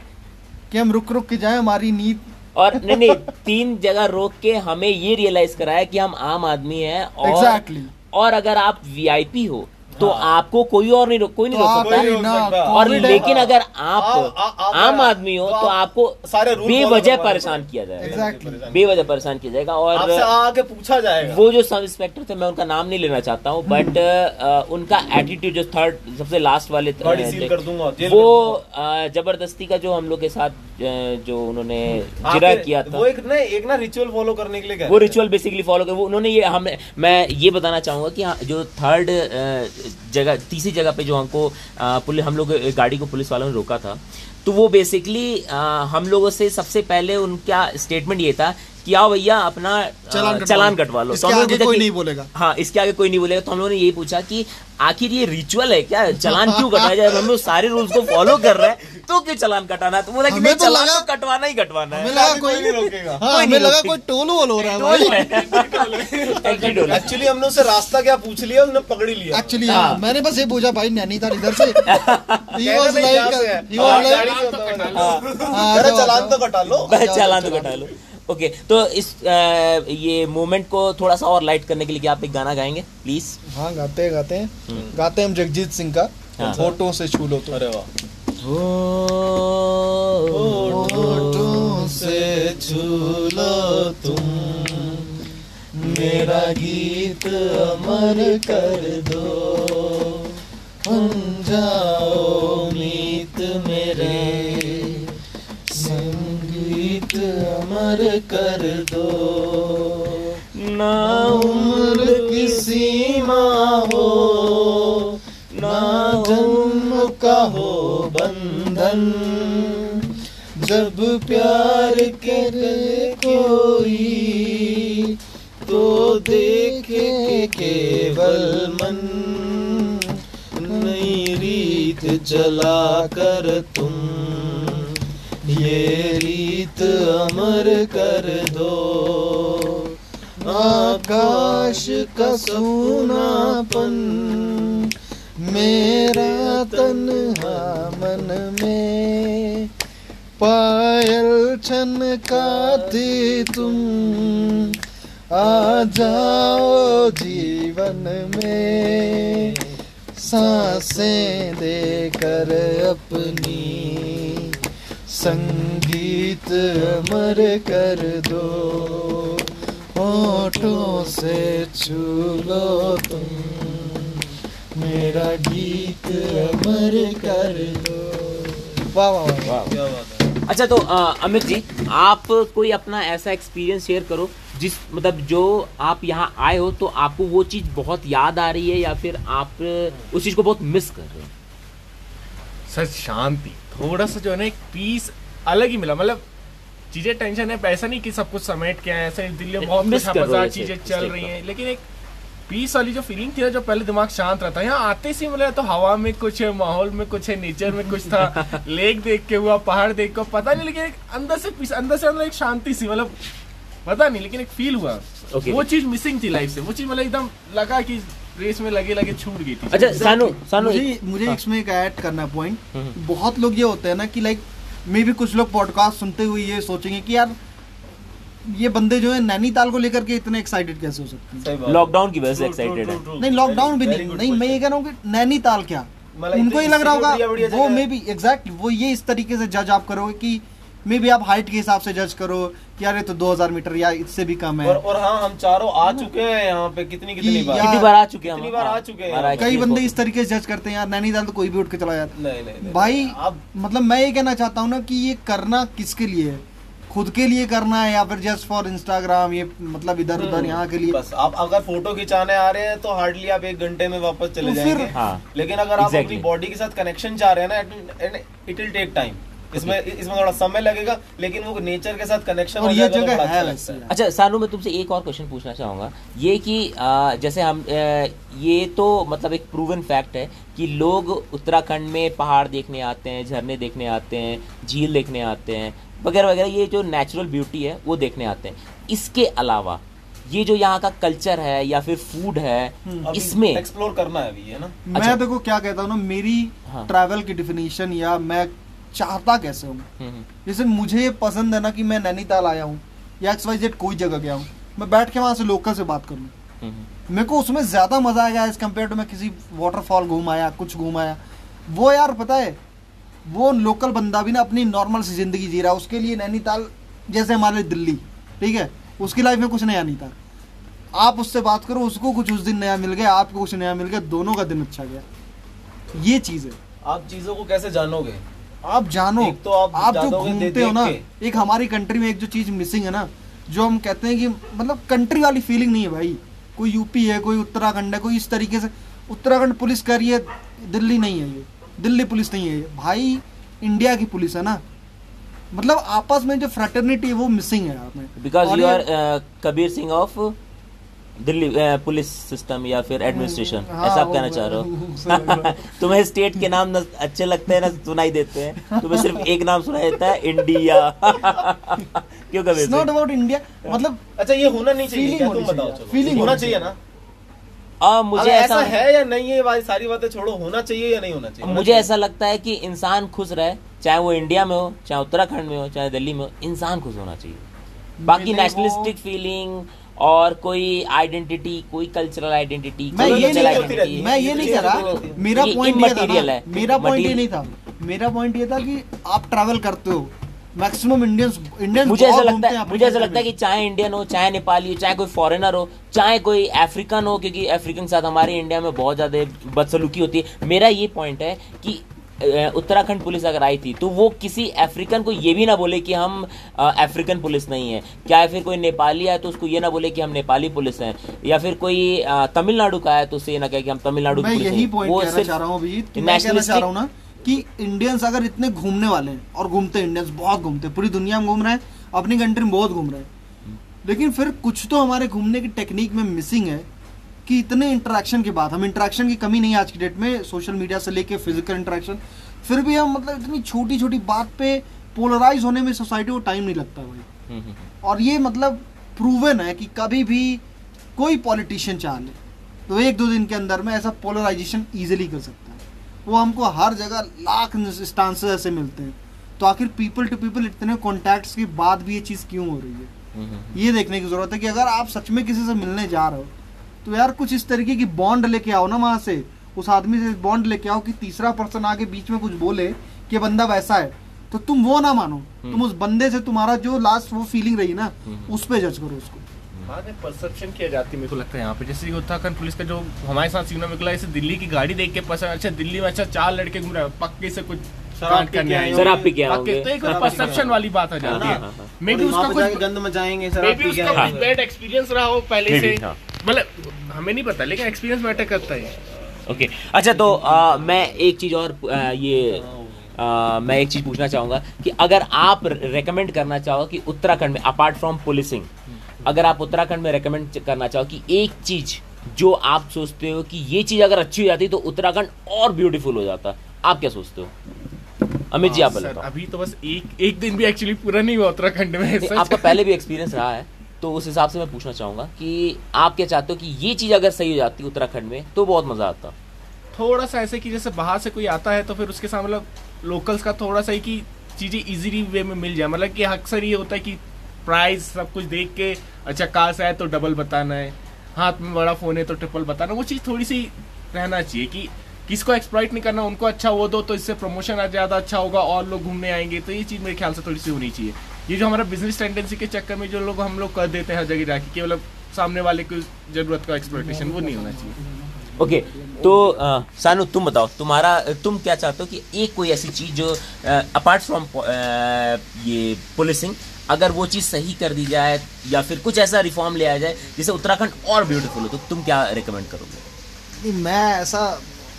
कि हम रुक रुक के जाए हमारी नींद। और नहीं नहीं तीन जगह रोक के हमें ये रियलाइज़ कराया कि हम आम आदमी हैं और Exactly. और अगर आप वीआईपी हो तो आपको कोई और नहीं रोक कोई नहीं रोक सकता। और है। लेकिन अगर आप आ- आम आदमी हो तो तो आपको बेवजह परेशान किया जाएगा। बेवजह परेशान। किया जाएगा और आके पूछा जाएगा। वो जो सब इंस्पेक्टर थे मैं उनका नाम नहीं लेना चाहता हूँ बट उनका एटीट्यूड जो थर्ड सबसे लास्ट वाले वो ज़बरदस्ती का जो हम लोग के साथ जो उन्होंने जिरा किया था। वो एक ना एक ना रिचुअल फॉलो करने के लिए वो रिचुअल बेसिकली फॉलो कर वो उन्होंने ये हमें मैं ये बताना चाहूँगा कि हाँ, जो थर्ड जगह, तीसरी जगह पे जो हमको पुलिस हम लोग गाड़ी को पुलिस वालों ने रोका था। तो वो बेसिकली हम लोगों से सबसे पहले उनका स्टेटमेंट ये था कि आओ भैया अपना चलान, चालान कटवा लो। इसके हम लोगों कोई नहीं बोलेगा। हाँ इसके आगे कोई नहीं बोलेगा। तो हम लोगों ने यही पूछा कि आखिर ये रिचुअल है क्या? चालान क्यों कटवाया जाए? हम लोग सारे रूल्स को फॉलो कर रहे हैं। तो क्यों चालान कटाना? तो बोला कि नहीं तो चालान तो कटवाना ही कटवाना है। लगा कोई नहीं रोकेगा। हाँ हमें लगा कोई टोल वोल हो रहा है। भाई एक्चुअली हमने उससे रास्ता क्या पूछ लिया उसने पकड़ लिया। एक्चुअली हाँ। मैंने बस ये पूछा भाई नैनीताल इधर से? चालान। तो कटा लो। चालान तो कटा लो। ओके तो इस अ, ये मोमेंट को थोड़ा सा और लाइट करने के लिए आप एक गाना गाएँगे प्लीज़ हाँ गाते हैं गाते हैं। गाते हैं हम जगजीत सिंह का। हाँ। फ़ोटो से छू लो तो। अरे वाह। फ़ोटो से छू लो तुम। मेरा गीत अमर कर दो। बन जाओ मीत मेरे। अमर कर दो। ना उम्र की सीमा हो, ना जन्म का हो बंधन। जब प्यार करे कोई तो देखे केवल मन नई रीत चला कर तुम। ये रीत अमर कर दो। आकाश का सूनापन, मेरा तन्हा मन में। पायल छन छनकाती तुम, आ जाओ जीवन में। साँसें देकर अपनी संगीत अमर कर दो। होठों से छू लो तुम। मेरा गीत अमर कर दो। वाह वाह वाह वाह। अच्छा तो अमित जी, आप कोई अपना ऐसा एक्सपीरियंस शेयर करो, जिस मतलब जो आप यहाँ आए हो तो आपको वो चीज़ बहुत याद आ रही है या फिर आप उस चीज़ को बहुत मिस कर रहे हो? सर शांति। थोड़ा सा जो है ना एक पीस अलग ही मिला। मतलब चीज़ें टेंशन है ऐसा नहीं कि सब कुछ समेट के आए ऐसा दिल्ली में बहुत कुछ हज़ारों जैसे, चीज़ें चल रही हैं। लेकिन एक पीस वाली जो फीलिंग थी ना जो पहले दिमाग शांत रहता है। यहाँ आते से मिला तो हवा में कुछ है माहौल में कुछ है नेचर में कुछ था। लेक देख के हुआ पहाड़ देख के पता नहीं लेकिन अंदर से पीस अंदर से अंदर एक शांति सी मतलब पता नहीं लेकिन एक फील हुआ। Okay. वो चीज़ मिसिंग थी लाइफ से। वो चीज़ मतलब एकदम लगा कि रेस में लगे लगे छूट गई थी। अच्छा सानू सानू मुझे मुझे इसमें एक ऐड करना पॉइंट हम्म। बहुत लोग ये होते हैं ना कि लाइक मे भी कुछ लोग पॉडकास्ट सुनते हुए ये सोचेंगे कि यार ये बंदे जो है नैनीताल को लेकर के इतने एक्साइटेड कैसे हो सकते हैं? लॉकडाउन की वजह से एक्साइटेड है. नहीं लॉकडाउन भी नहीं। नहीं मैं ये कह रहा हूँ कि नैनीताल क्या? मतलब उनको ही लग रहा होगा वो मे है। भी एग्जैक्टली वो ये इस तरीके से जज आप करोगे कि मे भी आप हाइट के हिसाब से जज करो कि यार ये तो 2000 मीटर या इससे भी कम है। और और हाँ हम चारों आ चुके हैं यहाँ पे कितनी कितनी बार? कितनी बार आ चुके हैं कितनी बार आ चुके हैं? कई बंदे इस तरीके से जज करते हैं यार नैनीताल तो कोई भी उठ के चला जाता। नहीं नहीं नहीं भाई अब मतलब मैं ये कहना चाहता हूँ ना कि ये करना किसके लिए? है खुद के लिए करना है या फिर जस्ट फॉर इंस्टाग्राम ये मतलब इधर उधर यहाँ के लिए? बस आप अगर फ़ोटो खिंचाने आ रहे हैं तो हार्डली आप एक घंटे में वापस चले तो जाएँगे। हाँ लेकिन अगर exactly. आप अपनी बॉडी के साथ कनेक्शन चाह रहे हैं ना इट विल टेक टाइम इसमें इसमें थोड़ा समय लगेगा लेकिन वो नेचर के साथ कनेक्शन और ये तो जगह है अच्छा वैसे। अच्छा सानू मैं तुमसे एक और क्वेश्चन पूछना चाहूँगा। ये कि जैसे हम ये तो मतलब एक प्रूवन फैक्ट है कि लोग उत्तराखंड में पहाड़ देखने आते हैं झरने देखने आते हैं झील देखने आते हैं वगैरह वगैरह ये जो नेचुरल ब्यूटी है वो देखने आते हैं। इसके अलावा ये जो यहाँ का कल्चर है या फिर फ़ूड है इसमें एक्सप्लोर करना है अभी है ना? मैं अच्छा। देखो क्या कहता हूँ ना मेरी हाँ। ट्रैवल की डिफिनीशन या मैं चाहता कैसे हूँ हम्म, हम्म, जैसे मुझे ये पसंद है ना कि मैं नैनीताल आया हूँ या एक्स वाई जेड कोई जगह गया हूँ मैं बैठ के वहाँ से लोकल से बात कर। लूँ हम्म, मेरे को उसमें ज़्यादा मज़ा आएगा एज कंपेयर टू मैं किसी वाटरफॉल घूम आया कुछ घूम आया। वो यार पता है वो लोकल बंदा भी ना अपनी नॉर्मल सी ज़िंदगी जी रहा है उसके लिए नैनीताल जैसे हमारे लिए दिल्ली ठीक है? उसकी लाइफ में कुछ नया नहीं था। आप उससे बात करो उसको कुछ उस दिन नया मिल गया आपको कुछ नया मिल गया दोनों का दिन अच्छा गया। ये चीज़ है। आप चीज़ों को कैसे जानोगे? आप जानो तो आप आप जो घूमते हो ना एक हमारी कंट्री में एक जो चीज़ मिसिंग है ना जो हम कहते हैं कि मतलब कंट्री वाली फीलिंग नहीं है भाई। कोई यूपी है कोई उत्तराखंड है कोई इस तरीके से। उत्तराखंड पुलिस कर रही है दिल्ली नहीं है ये। दिल्ली पुलिस नहीं है ये। भाई इंडिया की पुलिस है ना। मतलब आपस में जो फ्रेटर्निटी है वो मिसिंग है आप में। Because you are Kabir Singh of Delhi police system या फिर एडमिनिस्ट्रेशन हाँ, ऐसा आप कहना चाह रहे हो? तुम्हें स्टेट के नाम न अच्छे लगते हैं ना सुनाई देते हैं। तुम्हें सिर्फ़ एक नाम सुनाई देता है इंडिया क्यों इट्स नॉट अबाउट इंडिया मतलब अच्छा ये होना नहीं चाहिए Feeling क्या तुम बताओ चाहिए, चलो। होना चाहिए ना? आ, मुझे ऐसा ऐसा है या नहीं है सारी बातें छोड़ो होना चाहिए या नहीं होना चाहिए? मुझे ऐसा लगता है कि इंसान खुश रहे चाहे वो इंडिया में हो चाहे उत्तराखंड में हो चाहे दिल्ली में हो इंसान खुश होना चाहिए। बाकी नेशनलिस्टिक फीलिंग और कोई आइडेंटिटी कोई कल्चरल आइडेंटिटी मैं ये नहीं मैं ये नहीं कह रहा। मेरा पॉइंट ये था। immaterial है। मेरा पॉइंट ये नहीं था। मेरा पॉइंट ये था कि आप ट्रैवल करते हो। मैक्सिमम इंडियंस इंडियंस मुझे ऐसा लगता है मुझे ऐसा लगता है कि चाहे इंडियन हो चाहे नेपाली हो चाहे कोई फॉरेनर हो चाहे कोई अफ्रीकन हो क्योंकि अफ्रीकन के साथ हमारे इंडिया में बहुत ज़्यादा बदसलूकी होती है। मेरा ये पॉइंट है कि उत्तराखंड पुलिस अगर आई थी तो वो किसी अफ्रीकन को ये भी ना बोले कि हम अफ्रीकन पुलिस नहीं है। क्या फिर कोई नेपाली आए तो उसको ये ना बोले कि हम नेपाली पुलिस हैं? या फिर कोई तमिलनाडु का आए तो उसे ये ना कहे कि हम तमिलनाडु पुलिस यही हैं। वो सिर्फ़ चाह रहा हूँ चाह रहा हूँ ना कि इंडियंस अगर इतने घूमने वाले हैं और घूमते इंडियंस बहुत घूमते हैं पूरी दुनिया में घूम रहे हैं अपनी कंट्री में बहुत घूम रहे हैं। लेकिन फिर कुछ तो हमारे घूमने की टेक्निक में मिसिंग है। कि इतने इंटरेक्शन के बाद हम इंटरेक्शन की कमी नहीं आज की डेट में सोशल मीडिया से लेके फ़िज़िकल इंटरेक्शन फिर भी हम मतलब इतनी छोटी छोटी बात पे पोलराइज होने में सोसाइटी को टाइम नहीं लगता भाई हम्म, हम्म, हम्म। और ये मतलब प्रूवन है कि कभी भी कोई पॉलिटिशियन चाह ले तो एक दो दिन के अंदर में ऐसा पोलराइजेशन ईजिली कर सकता है वो हमको हर जगह लाख स्टांसेस ऐसे मिलते हैं तो आखिर पीपल टू पीपल इतने कॉन्टैक्ट्स के बाद भी ये चीज़ क्यों हो रही है। ये देखने की ज़रूरत है कि अगर आप सच में किसी से मिलने जा रहे हो तो यार कुछ इस तरीके की बॉन्ड लेके आओ ना वहाँ से। उस आदमी से बॉन्ड लेके आओ कि तीसरा पर्सन आगे बीच में कुछ बोले कि बंदा वैसा है। तो तुम वो ना मानो। तुम उस बंदे से तुम्हारा जो लास्ट वो फीलिंग रही ना उस पे जज करो उसको। हाँ परसेप्शन किया जाती है मेरे को लगता है यहाँ पे। जैसे उत्तराखंड पुलिस का जो हमारे साथ सीन में निकला दिल्ली की गाड़ी देख के पसंद अच्छा दिल्ली में अच्छा चार लड़के घूम रहे हैं पक्के से कुछ शराब कांड पी के आए आए हैं। शराब पी के आए पक्के होंगे। तो एक शराब पी के परसेप्शन वाली बात आ जाती हाँ, है। हाँ, हाँ। मे बी उसका कुछ गंद मचाएँगे मे शराब बी पी के उसका आए कुछ बैड एक्सपीरियंस रहा हो पहले से। हाँ। मतलब हमें नहीं पता लेकिन एक्सपीरियंस मैटर करता है। Okay okay. अच्छा तो आ, मैं एक चीज़ और आ, ये आ, मैं एक चीज़ पूछना चाहूँगा कि अगर आप रेकमेंड करना चाहो कि उत्तराखंड में अपार्ट फ्रॉम पुलिसिंग अगर आप उत्तराखंड में रेकमेंड करना चाहो कि एक चीज़ जो आप सोचते हो कि ये चीज़ अगर अच्छी हो जाती तो उत्तराखंड और ब्यूटीफुल हो जाता आप क्या सोचते हो? अमित जी आप हाँ, सर, अभी तो बस एक एक दिन भी एक्चुअली पूरा नहीं हुआ उत्तराखंड में आपका पहले भी एक्सपीरियंस रहा है। तो उस हिसाब से मैं पूछना चाहूँगा कि आप क्या चाहते हो कि ये चीज़ अगर सही हो जाती उत्तराखंड में तो बहुत मज़ा आता। थोड़ा सा ऐसे कि जैसे बाहर से कोई आता है तो फिर उसके साथ मतलब लोकल्स का थोड़ा सा ही कि चीज़ें इजीली वे में मिल जाए। मतलब कि अक्सर ये होता है कि प्राइस सब कुछ देख के अच्छा कार से आए तो डबल बताना है, हाथ में बड़ा फ़ोन है तो ट्रिपल बताना वो चीज़ थोड़ी सी रहना चाहिए कि किसको एक्सप्लॉइट नहीं करना, उनको अच्छा वो दो तो इससे प्रमोशन ज़्यादा अच्छा होगा, और लोग घूमने आएँगे तो ये चीज़ मेरे ख्याल से थोड़ी सी होनी चाहिए। ये जो हमारा बिज़नेस टेंडेंसी के चक्कर में जो लोग हम लोग कर देते हैं हर जगह जाके कि मतलब सामने वाले को ज़रूरत का एक्सप्लॉइटेशन वो नहीं होना चाहिए। ओके तो अ, सानू तुम बताओ तुम्हारा तुम क्या चाहते हो कि एक कोई ऐसी चीज़ जो अपार्ट फ्रॉम ये पुलिसिंग अगर वो चीज़ सही कर दी जाए या फिर कुछ ऐसा रिफॉर्म ले आया जाए जिससे उत्तराखंड और ब्यूटीफुल हो तो तुम क्या रिकमेंड करोगे? नहीं मैं ऐसा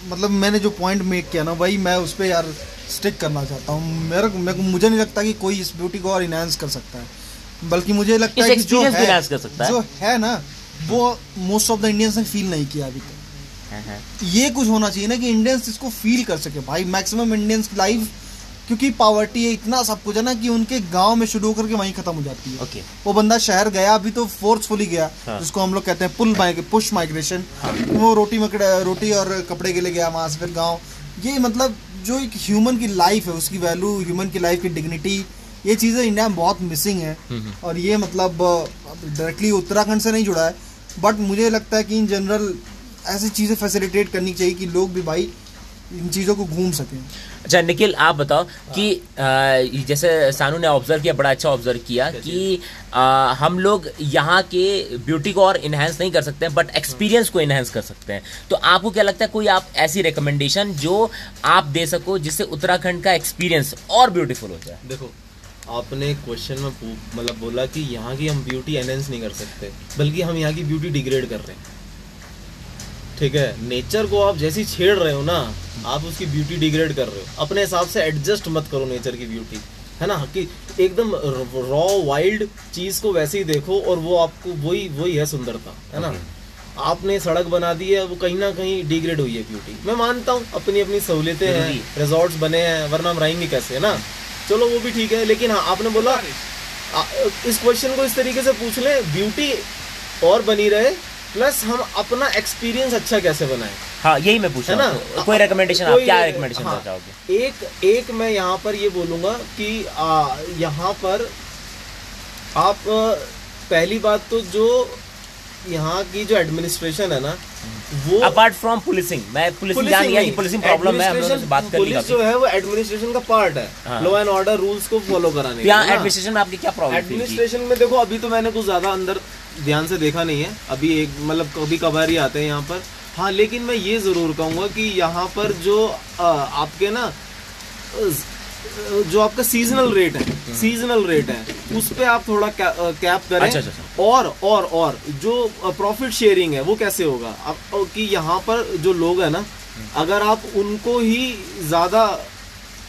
मतलब मैंने जो पॉइंट मेक किया ना वही मैं उस पर यार स्टिक करना चाहता हूँ। मेरे को मेरे मुझे नहीं लगता कि कोई इस ब्यूटी को और इनहेंस कर सकता है। बल्कि मुझे लगता है कि जो है कर सकता है। जो है ना वो मोस्ट ऑफ़ द इंडियंस ने फील नहीं किया अभी तक। ये कुछ होना चाहिए ना कि इंडियंस इसको फील कर सके। भाई मैक्सिमम इंडियंस लाइफ क्योंकि पावर्टी है इतना सब कुछ है ना कि उनके गाँव में शुरू होकर के वहीं खत्म हो जाती है। ओके वो बंदा शहर गया अभी तो फोर्सफुली गया हाँ। जिसको हम लोग कहते हैं पुल माइग पुश माइग्रेशन हाँ. वो रोटी मकड़े रोटी और कपड़े के लिए गया वहाँ से फिर गाँव। ये मतलब जो एक ह्यूमन की लाइफ है उसकी वैल्यू ह्यूमन की लाइफ की डिग्निटी ये चीज़ें इंडिया में बहुत मिसिंग है। और ये मतलब डायरेक्टली उत्तराखंड से नहीं जुड़ा है। बट मुझे लगता है कि इन जनरल ऐसी चीज़ें फैसिलिटेट करनी चाहिए कि लोग भी भाई इन चीज़ों को घूम सकें। अच्छा निखिल आप बताओ कि अ, जैसे सानू ने ऑब्ज़र्व किया बड़ा अच्छा ऑब्ज़र्व किया कि अ, हम लोग यहाँ के ब्यूटी को और इन्हेंस नहीं कर सकते हैं बट एक्सपीरियंस को इन्हेंस कर सकते हैं। तो आपको क्या लगता है कोई आप ऐसी रिकमेंडेशन जो आप दे सको जिससे उत्तराखंड का एक्सपीरियंस और ब्यूटीफुल हो जाए? देखो आपने क्वेश्चन में मतलब बोला कि यहाँ की हम ब्यूटी एनहेंस नहीं कर सकते बल्कि हम यहाँ की ब्यूटी डिग्रेड कर रहे हैं। ठीक है? नेचर को आप जैसी छेड़ रहे हो ना आप उसकी ब्यूटी डिग्रेड कर रहे हो। अपने हिसाब से एडजस्ट मत करो नेचर की ब्यूटी है ना? कि एकदम रॉ वाइल्ड चीज़ को वैसे ही देखो और वो आपको वही वही है सुंदरता। है ना? आपने सड़क बना दी है वो कहीं ना कहीं डिग्रेड हुई है ब्यूटी मैं मानता हूँ अपनी अपनी सहूलियतें हैं। रिजॉर्ट्स बने हैं वरना हम रहेंगे कैसे है ना? चलो वो भी ठीक है लेकिन हाँ आपने बोला आ, इस क्वेश्चन को इस तरीके से पूछ लें ब्यूटी और बनी रहे प्लस हम अपना एक्सपीरियंस अच्छा कैसे बनाए? हाँ यही मैं पूछ रहा हूँ। कोई रिकमेंडेशन आप क्या रिकमेंडेशन हाँ, चाहोगे? एक एक मैं यहाँ पर ये बोलूँगा कि यहाँ पर आप पहली बात तो जो यहाँ की जो एडमिनिस्ट्रेशन है ना वो अपार्ट फ्रॉम पुलिसिंग मैं पुलिसिंग जान गया कि पुलिसिंग प्रॉब्लम है हम लोगों से बात कर ली जो है वो एडमिनिस्ट्रेशन का पार्ट है। हाँ। लॉ एंड ऑर्डर रूल्स को फॉलो कराने तो यहाँ का, एडमिनिस्ट्रेशन में आपकी क्या प्रॉब्लम एडमिनिस्ट्रेशन में देखो अभी तो मैंने कुछ ज़्यादा अंदर ध्यान से देखा नहीं है। अभी एक मतलब कभी कभार ही आते हैं यहाँ पर। हाँ लेकिन मैं ये ज़रूर कहूँगा कि यहाँ पर जो अ, आपके ना जो आपका सीजनल रेट है सीजनल रेट है उस पर आप थोड़ा कै- कैप करें। अच्छा, अच्छा, अच्छा। और और और जो प्रॉफिट शेयरिंग है वो कैसे होगा? आप कि यहाँ पर जो लोग हैं ना अगर आप उनको ही ज़्यादा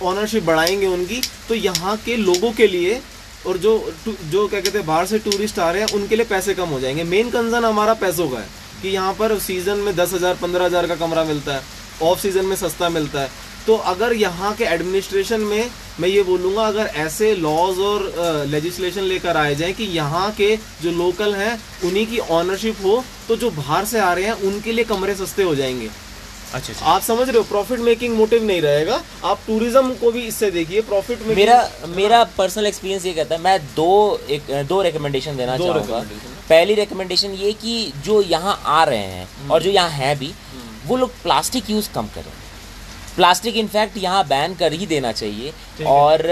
ऑनरशिप बढ़ाएँगे उनकी तो यहाँ के लोगों के लिए और जो जो क्या कहते हैं, बाहर से टूरिस्ट आ रहे हैं, उनके लिए पैसे कम हो जाएँगे। मेन कंसर्न हमारा पैसों का है कि यहाँ पर सीज़न में दस हज़ार, पंद्रह हज़ार का कमरा मिलता है ऑफ़ सीज़न में सस्ता मिलता है। तो अगर यहाँ के एडमिनिस्ट्रेशन में मैं ये बोलूँगा, अगर ऐसे लॉज और लेजिस्लेशन लेकर आए जाएँ कि यहाँ के जो लोकल हैं, उन्हीं की ऑनरशिप हो तो जो बाहर से आ रहे हैं, उनके लिए कमरे सस्ते हो जाएँगे। अच्छा अच्छा। आप समझ रहे हो प्रॉफिट मेकिंग मोटिव नहीं रहेगा। आप टूरिज़्म को भी इससे देखिए प्रॉफिट में मेरा मेरा पर्सनल एक्सपीरियंस ये कहता है मैं दो एक दो रिकमेंडेशन देना दो चाहूँगा। पहली रिकमेंडेशन ये कि जो यहाँ आ रहे हैं और जो यहाँ है भी वो लोग प्लास्टिक यूज़ कम करें। प्लास्टिक इनफैक्ट यहाँ बैन कर ही देना चाहिए। और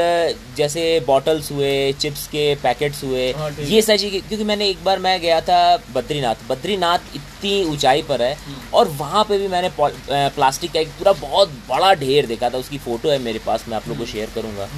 जैसे बॉटल्स हुए चिप्स के पैकेट्स हुए हाँ, ये सारी चीज़ें क्योंकि मैंने एक बार मैं गया था बद्रीनाथ। बद्रीनाथ इतनी ऊंचाई पर है और वहाँ पे भी मैंने प्लास्टिक का एक पूरा बहुत बड़ा ढेर देखा था। उसकी फ़ोटो है मेरे पास मैं आप लोगों को शेयर करूँगा।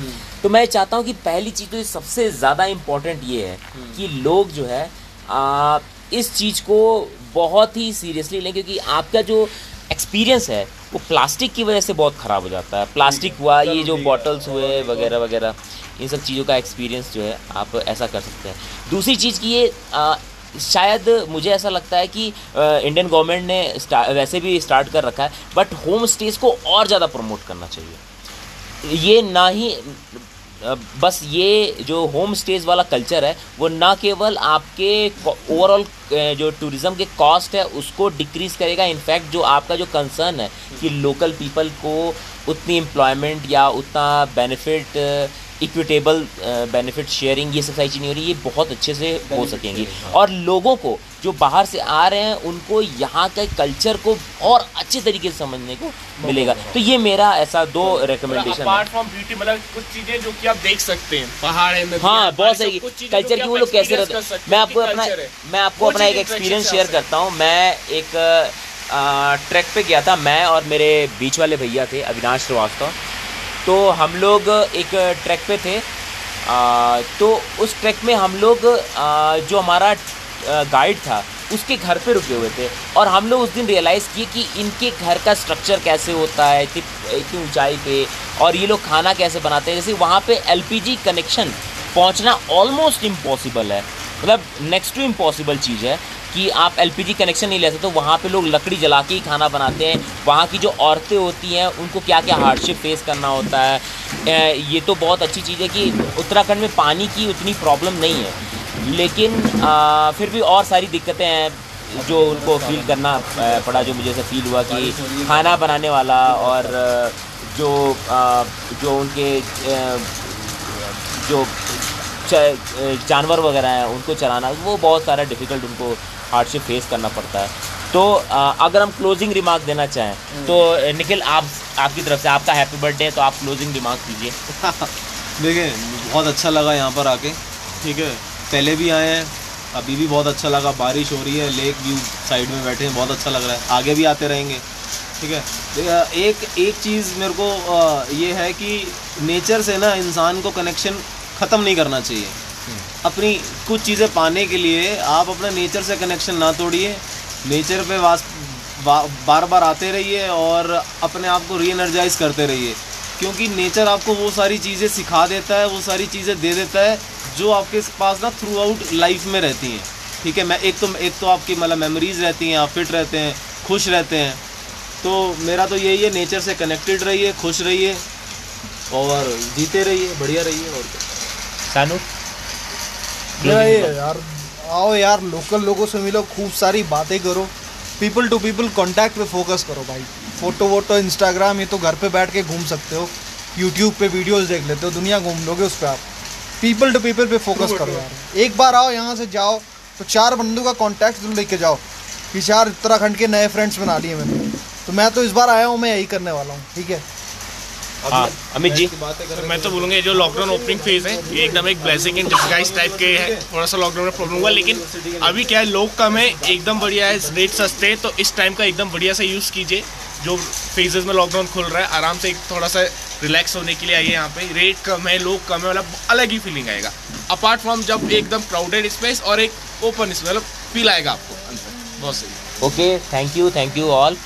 तो मैं चाहता हूँ कि पहली चीज़ तो सबसे ज़्यादा इम्पोर्टेंट ये है कि लोग जो है आ, इस चीज़ को बहुत ही सीरियसली लें क्योंकि आपका जो एक्सपीरियंस है वो प्लास्टिक की वजह से बहुत ख़राब हो जाता है। प्लास्टिक हुआ ये जो बॉटल्स हुए वगैरह वगैरह इन सब चीज़ों का एक्सपीरियंस जो है आप ऐसा कर सकते हैं। दूसरी चीज़ की ये आ, शायद मुझे ऐसा लगता है कि इंडियन गवर्नमेंट ने वैसे भी स्टार्ट कर रखा है बट होम स्टेज को और ज़्यादा प्रमोट करना चाहिए। ये ना ही बस ये जो होम स्टेज वाला कल्चर है वो ना केवल आपके ओवरऑल जो टूरिज़्म के कॉस्ट है उसको डिक्रीज करेगा. इनफैक्ट जो आपका जो कंसर्न है कि लोकल पीपल को उतनी एम्प्लॉयमेंट या उतना बेनिफिट इक्विटेबल बेनिफिट शेयरिंग ये सब सारी चीज़ें नहीं हो रही ये बहुत अच्छे से हो सकेंगी. और लोगों को जो बाहर से आ रहे हैं उनको यहाँ के कल्चर को और अच्छे तरीके से समझने को मिलेगा। तो ये मेरा ऐसा दो रिकमेंडेशन अपार्ट फ्रॉम ब्यूटी मतलब कुछ चीज़ें जो कि आप देख सकते हैं। पहाड़ है नदियाँ, हाँ बहुत सही। कल्चर की वो लोग कैसे रहते मैं आपको अपना मैं आपको अपना एक एक्सपीरियंस शेयर करता हूँ। मैं एक ट्रैक पे गया था मैं और मेरे बीच वाले भैया थे अविनाश श्रीवास्तव। तो हम लोग एक ट्रैक पे थे। आ, तो उस ट्रैक में हम लोग आ, जो हमारा गाइड था, उसके घर पे रुके हुए थे। और हम लोग उस दिन रियलाइज़ किए कि इनके घर का स्ट्रक्चर कैसे होता है, इतनी इतनी ऊंचाई पे, और ये लोग खाना कैसे बनाते हैं। जैसे वहाँ पे एलपीजी कनेक्शन पहुँचना ऑलमोस्ट इम्पॉसिबल है। मतलब नेक्स्ट टू इम्पॉसिबल चीज़ है कि आप एलपीजी कनेक्शन नहीं ले सकते तो वहाँ पे लोग लकड़ी जला के ही खाना बनाते हैं। वहाँ की जो औरतें होती हैं, उनको क्या क्या हार्डशिप फेस करना होता है। ये तो बहुत अच्छी चीज़ है कि उत्तराखंड में पानी की उतनी प्रॉब्लम नहीं है। लेकिन अ, फिर भी और सारी दिक्कतें हैं जो उनको फील करना पड़ा जो मुझे ऐसा फील हुआ कि खाना बनाने वाला और जो अ, जो उनके जो जानवर वगैरह हैं उनको चलाना वो बहुत सारा डिफ़िकल्ट उनको हार्डशिप फेस करना पड़ता है। तो अगर हम क्लोजिंग रिमार्क देना चाहें तो निखिल आप आपकी तरफ़ से आपका हैप्पी बर्थडे है तो आप क्लोजिंग रिमार्क दीजिए देखिए बहुत अच्छा लगा यहाँ पर आके। ठीक है? पहले भी आए हैं अभी भी बहुत अच्छा लगा। बारिश हो रही है लेक व्यू साइड में बैठे हैं बहुत अच्छा लग रहा है। आगे भी आते रहेंगे ठीक है? एक एक चीज़ मेरे को ये है कि नेचर से ना इंसान को कनेक्शन ख़त्म नहीं करना चाहिए। अपनी कुछ चीज़ें पाने के लिए आप अपना नेचर से कनेक्शन ना तोड़िए। नेचर पे वास बा, बार बार आते रहिए और अपने आप को री एनर्जाइज करते रहिए। क्योंकि नेचर आपको वो सारी चीज़ें सिखा देता है वो सारी चीज़ें दे देता है जो आपके पास ना थ्रू आउट लाइफ में रहती हैं। ठीक है मैं एक तो एक तो आपकी मतलब मेमोरीज रहती हैं आप फिट रहते हैं खुश रहते हैं। तो मेरा तो यही है नेचर से कनेक्टेड रहिए खुश रहिए और जीते रहिए बढ़िया रहिए और सानू? ये यार आओ यार लोकल लोगों से मिलो खूब सारी बातें करो। पीपल टू पीपल कांटेक्ट पे फोकस करो भाई। फ़ोटो वोटो इंस्टाग्राम ये तो घर पे बैठ के घूम सकते हो। यूट्यूब पे वीडियोस देख लेते हो दुनिया घूम लोगे उस पर आप। पीपल टू पीपल पे फोकस करो यार। एक बार आओ यहाँ से जाओ तो चार बंदों का कॉन्टैक्ट तुम लेके जाओ कि चार उत्तराखंड के नए फ्रेंड्स बना लिए मैंने। तो मैं तो इस बार आया हूँ मैं यही करने वाला हूँ ठीक है? हाँ अमित जी। मैं तो बोलूँगा जो लॉकडाउन ओपनिंग फ़ेज़ है ये एकदम एक ब्लेसिंग इन डिस्गाइज टाइप के है। थोड़ा सा लॉकडाउन में प्रॉब्लम हुआ लेकिन अभी क्या है लोग कम है एकदम बढ़िया है रेट सस्ते हैं तो इस टाइम का एकदम बढ़िया से यूज़ कीजिए। जो फेजेस में लॉकडाउन खुल रहा है, आराम से एक थोड़ा सा रिलैक्स होने के लिए आइए यहाँ पे। रेट कम है, लोग कम है मतलब अलग ही फीलिंग आएगा। अपार्ट फ्रॉम जब एकदम क्राउडेड स्पेस और एक ओपन स्पेस मतलब फील आएगा आपको, अंदर। बहुत सही। Okay thank you thank you all.